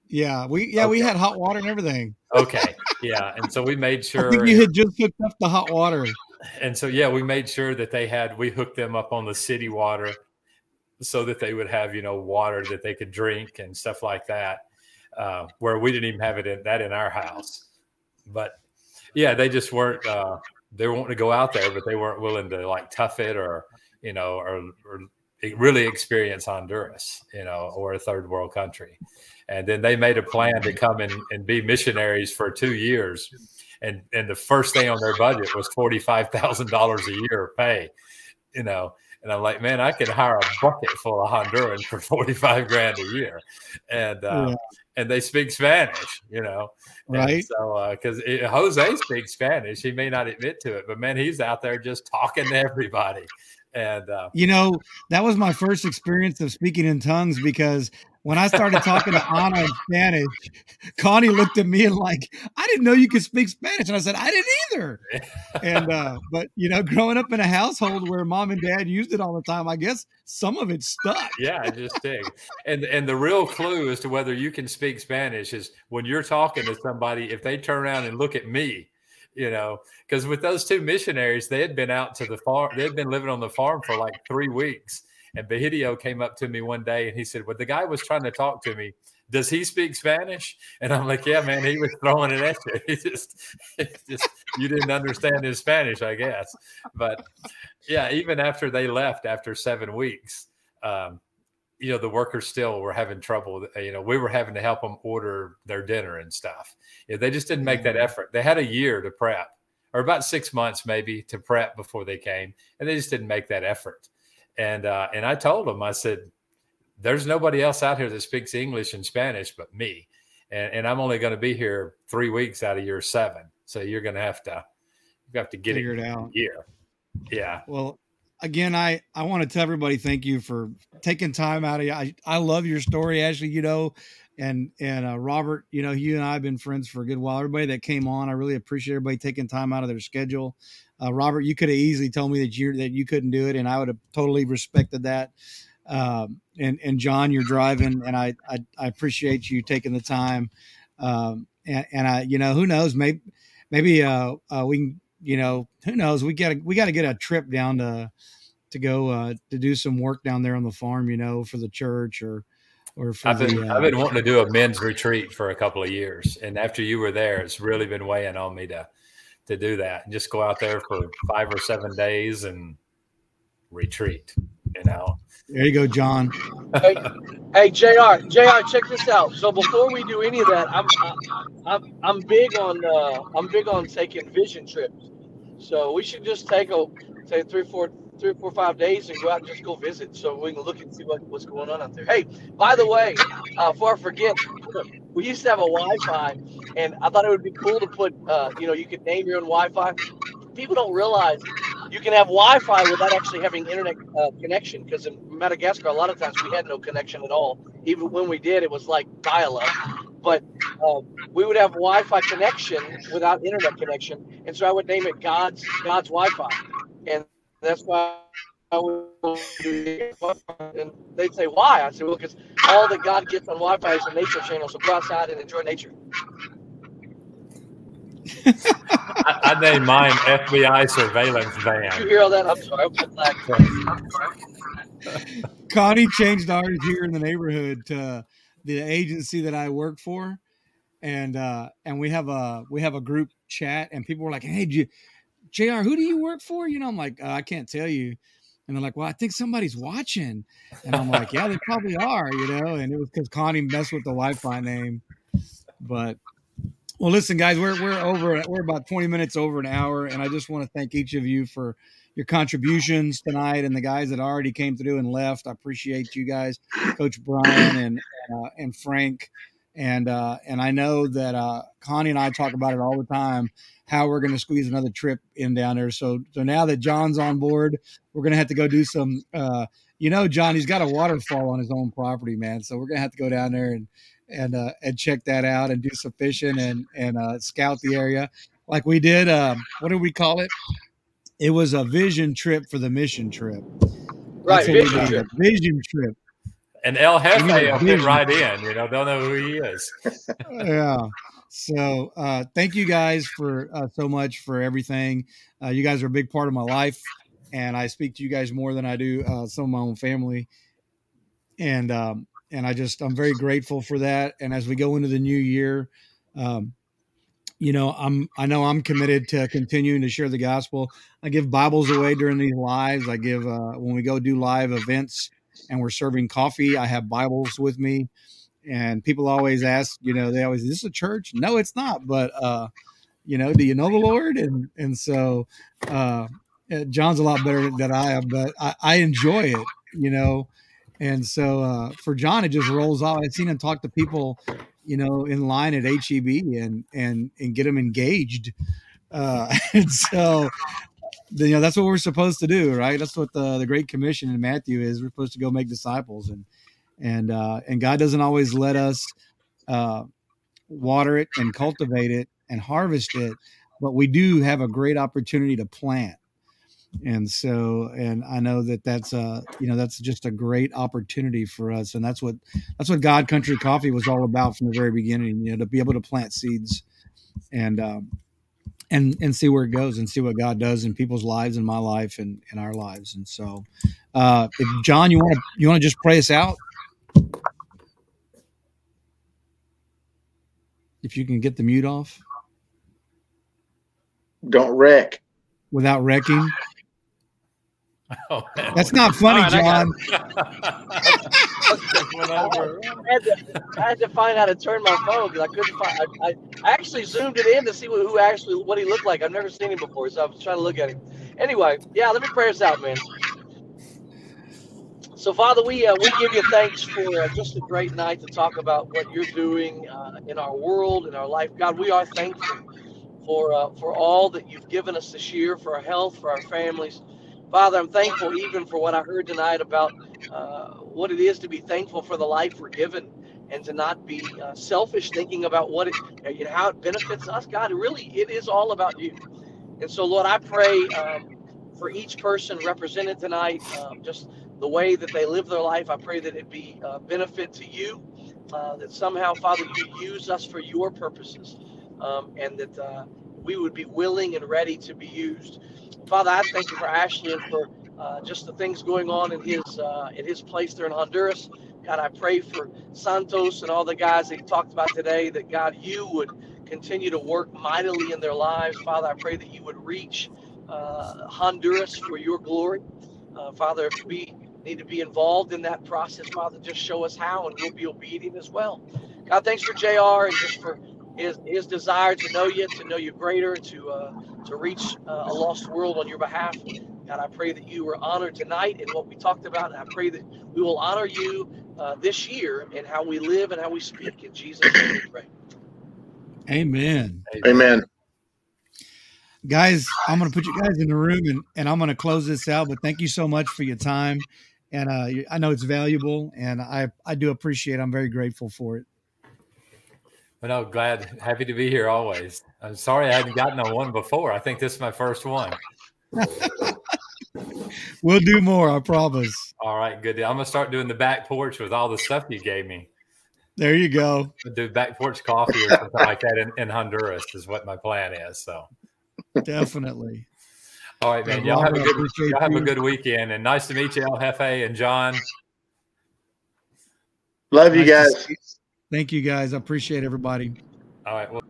Yeah, we yeah okay. we had hot water and everything.
Okay, yeah, and so we made sure. [LAUGHS]
I think you had just hooked up the hot water.
And so yeah, we made sure that they had we hooked them up on the city water, so that they would have you know water that they could drink and stuff like that. Uh, where we didn't even have it in that in our house, but yeah, they just weren't. Uh, they wanting to go out there, but they weren't willing to like tough it or you know or, or really experience Honduras, you know, or a third world country. And then they made a plan to come and, and be missionaries for two years. And and the first thing on their budget was forty five thousand dollars a year pay, you know. And I'm like, man, I could hire a bucket full of Hondurans for forty five grand a year, and uh, yeah. and they speak Spanish, you know.
Right.
And so, because uh, Jose speaks Spanish, he may not admit to it, but man, he's out there just talking to everybody. And uh,
you know, that was my first experience of speaking in tongues because when I started talking to Anna in Spanish, Connie looked at me and like, I didn't know you could speak Spanish. And I said, I didn't either. and uh, but you know, growing up in a household where mom and dad used it all the time, I guess some of it stuck.
Yeah, it just sticks. and and the real clue as to whether you can speak Spanish is when you're talking to somebody, if they turn around and look at me, you know, because with those two missionaries, they had been out to the farm, they had been living on the farm for like three weeks and Bahidio came up to me one day and he said, Well, the guy was trying to talk to me. Does he speak Spanish? And I'm like, Yeah, man, he was throwing it at you. [LAUGHS] He just, just you didn't understand his Spanish, I guess. But yeah, even after they left after seven weeks, um, you know, the workers still were having trouble. You know, we were having to help them order their dinner and stuff. Yeah, they just didn't make that mm-hmm. effort. They had a year to prep, or about six months maybe to prep before they came, and they just didn't make that effort. And uh, and I told him, I said, "There's nobody else out here that speaks English and Spanish but me, and, and I'm only going to be here three weeks out of your seven, so you're going to have to you have to get
Figure it, it out.
here. yeah.
Well, again, I I want to tell everybody thank you for taking time out of. I I love your story, Ashley. You know, and and uh, Robert, you know, you and I have been friends for a good while. Everybody that came on, I really appreciate everybody taking time out of their schedule uh, Robert, you could have easily told me that you that you couldn't do it, and I would have totally respected that. Um, and and John, you're driving, and I I, I appreciate you taking the time. Um, and, and I, you know, who knows, maybe maybe uh, uh we can, you know, who knows, we got to we got to get a trip down to to go uh, to do some work down there on the farm, you know, for the church or or for
I've been
the,
uh, I've been wanting to do a men's retreat for a couple of years, and after you were there, it's really been weighing on me to to do that and just go out there for five or seven days and retreat. You know.
There you go, John.
hey, hey, Jr. Jr. Check this out. So before we do any of that, I'm I'm I'm big on uh, I'm big on taking vision trips. So we should just take a say three four three, four, five days and go out and just go visit so we can look and see what, what's going on out there. Hey, by the way, uh, before I forget, we used to have a Wi-Fi, and I thought it would be cool to put, uh, you know, you could name your own Wi-Fi. People don't realize you can have Wi-Fi without actually having internet uh, connection. Because in Madagascar, a lot of times we had no connection at all. Even when we did, it was like dial-up. But uh, we would have Wi-Fi connection without internet connection, and so I would name it God's God's Wi-Fi, and that's why I would and they'd say, why? I said, well, because all that God gets on Wi-Fi is a nature channel, so go outside and enjoy nature.
I, I named mine FBI surveillance van.
Did you hear all that? I'm sorry. [LAUGHS]
Connie changed ours here in the neighborhood to the agency that I work for, and uh, and we have a we have a group chat, and people were like, "Hey, you, Jr., who do you work for?" You know, I'm like, uh, I can't tell you. And they're like, well, I think somebody's watching. And I'm like, yeah, they probably are, you know. And it was because Connie messed with the Wi-Fi name. But well, listen, guys, we're we're over. We're about 20 minutes over an hour, and I just want to thank each of you for your contributions tonight, and the guys that already came through and left. I appreciate you guys, Coach Brian and uh, and Frank, and uh, and I know that uh, Connie and I talk about it all the time how we're going to squeeze another trip in down there. So so now that John's on board, we're going to have to go do some uh, you know, John, he's got a waterfall on his own property, man. So we're gonna have to go down there and and uh, and check that out and do some fishing and and uh, scout the area like we did. Um, what did we call it? It was a vision trip for the mission trip.
Right, vision trip.
Vision trip.
And El Jefe will fit right in. You know, don't know who he is. [LAUGHS]
yeah. So uh, thank you guys for uh, so much for everything. Uh, you guys are a big part of my life, and I speak to you guys more than I do uh, some of my own family. And um, and I just I'm very grateful for that. And as we go into the new year, um, you know I'm I know I'm committed to continuing to share the gospel. I give Bibles away during these lives. I give uh, when we go do live events and we're serving coffee. I have Bibles with me, and people always ask, you know, they always, "Is this a church?" No, it's not. But uh, you know, do you know the Lord? And and so uh, John's a lot better than I am, but I, I enjoy it. You know, and so uh, for John, it just rolls off. I've seen him talk to people, you know, in line at HEB and and and get them engaged. Uh, [LAUGHS] and so, you know, that's what we're supposed to do, right? That's what the the Great Commission in Matthew is. We're supposed to go make disciples, and and uh, and God doesn't always let us uh, water it and cultivate it and harvest it, but we do have a great opportunity to plant. And so and i know that that's uh you know that's just a great opportunity for us and that's what that's what god country coffee was all about from the very beginning you know to be able to plant seeds and um and and see where it goes and see what god does in people's lives in my life and in our lives. And so uh if john you want to you want to just pray us out if you can get the mute off
don't wreck
without wrecking [LAUGHS] Oh, That's not funny, right, John.
I, had to, I, had to, find how to turn my phone because I couldn't find. I, I, actually zoomed it in to see who actually what he looked like. I've never seen him before, so I was trying to look at him. Anyway, yeah, let me pray us out, man. So, Father, we uh, we give you thanks for uh, just a great night to talk about what you're doing uh, in our world, in our life. God, we are thankful for uh, for all that you've given us this year, for our health, for our families. Father, I'm thankful even for what I heard tonight about uh, what it is to be thankful for the life we're given and to not be uh, selfish thinking about what it, how it benefits us. God, really, it is all about you. And so, Lord, I pray um, for each person represented tonight, um, just the way that they live their life. I pray that it be a benefit to you, uh, that somehow, Father, you use us for your purposes, um, and that uh, we would be willing and ready to be used. Father, I thank you for Ashley and for uh, just the things going on in his uh, in his place there in Honduras. God, I pray for Santos and all the guys that you talked about today. That God, you would continue to work mightily in their lives. Father, I pray that you would reach uh, Honduras for your glory. Uh, Father, if we need to be involved in that process, Father, just show us how, and we'll be obedient as well. God, thanks for Jr. and just for his his desire to know you, to know you greater, to uh, to reach uh, a lost world on your behalf. God, I pray that you were honored tonight in what we talked about, and I pray that we will honor you uh, this year in how we live and how we speak. In Jesus' name, we pray.
Amen.
Amen.
Guys, I'm going to put you guys in the room and, and I'm going to close this out. But thank you so much for your time. And uh, I know it's valuable, and I, I do appreciate it. I'm very grateful for it.
But no, glad, happy to be here always. I'm sorry I hadn't gotten on one before. I think this is my first one. [LAUGHS]
we'll do more, I promise.
All right, good. I'm gonna start doing the back porch with all the stuff you gave me.
There you go.
do back porch coffee or something like that in, in, Honduras is what my plan is. So [LAUGHS]
definitely.
All right, man. Y'all have a good y'all have a good weekend and nice to meet you, El Jefe and John.
Love you guys.
Thank you guys. I appreciate everybody.
All right. Well.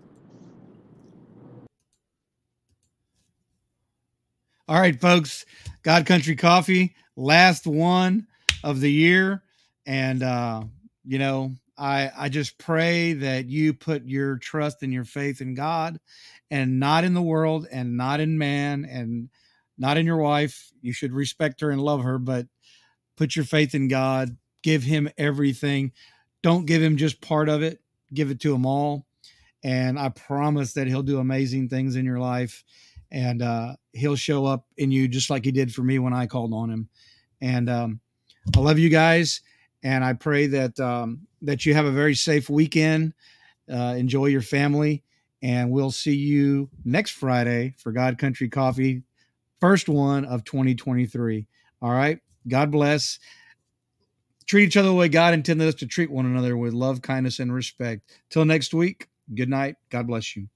All right, folks. God Country Coffee, last one of the year, and uh, you know, I I just pray that you put your trust and your faith in God, and not in the world, and not in man, and not in your wife. You should respect her and love her, but put your faith in God. Give Him everything don't give him just part of it, give it to him all. And I promise that he'll do amazing things in your life and uh, he'll show up in you just like he did for me when I called on him. And um, I love you guys, and I pray that um, that you have a very safe weekend. Uh, enjoy your family, and we'll see you next Friday for God Country Coffee, first one of 2023. All right. God bless. Treat each other the way God intended us to treat one another with love, kindness, and respect. Till next week, good night. God bless you.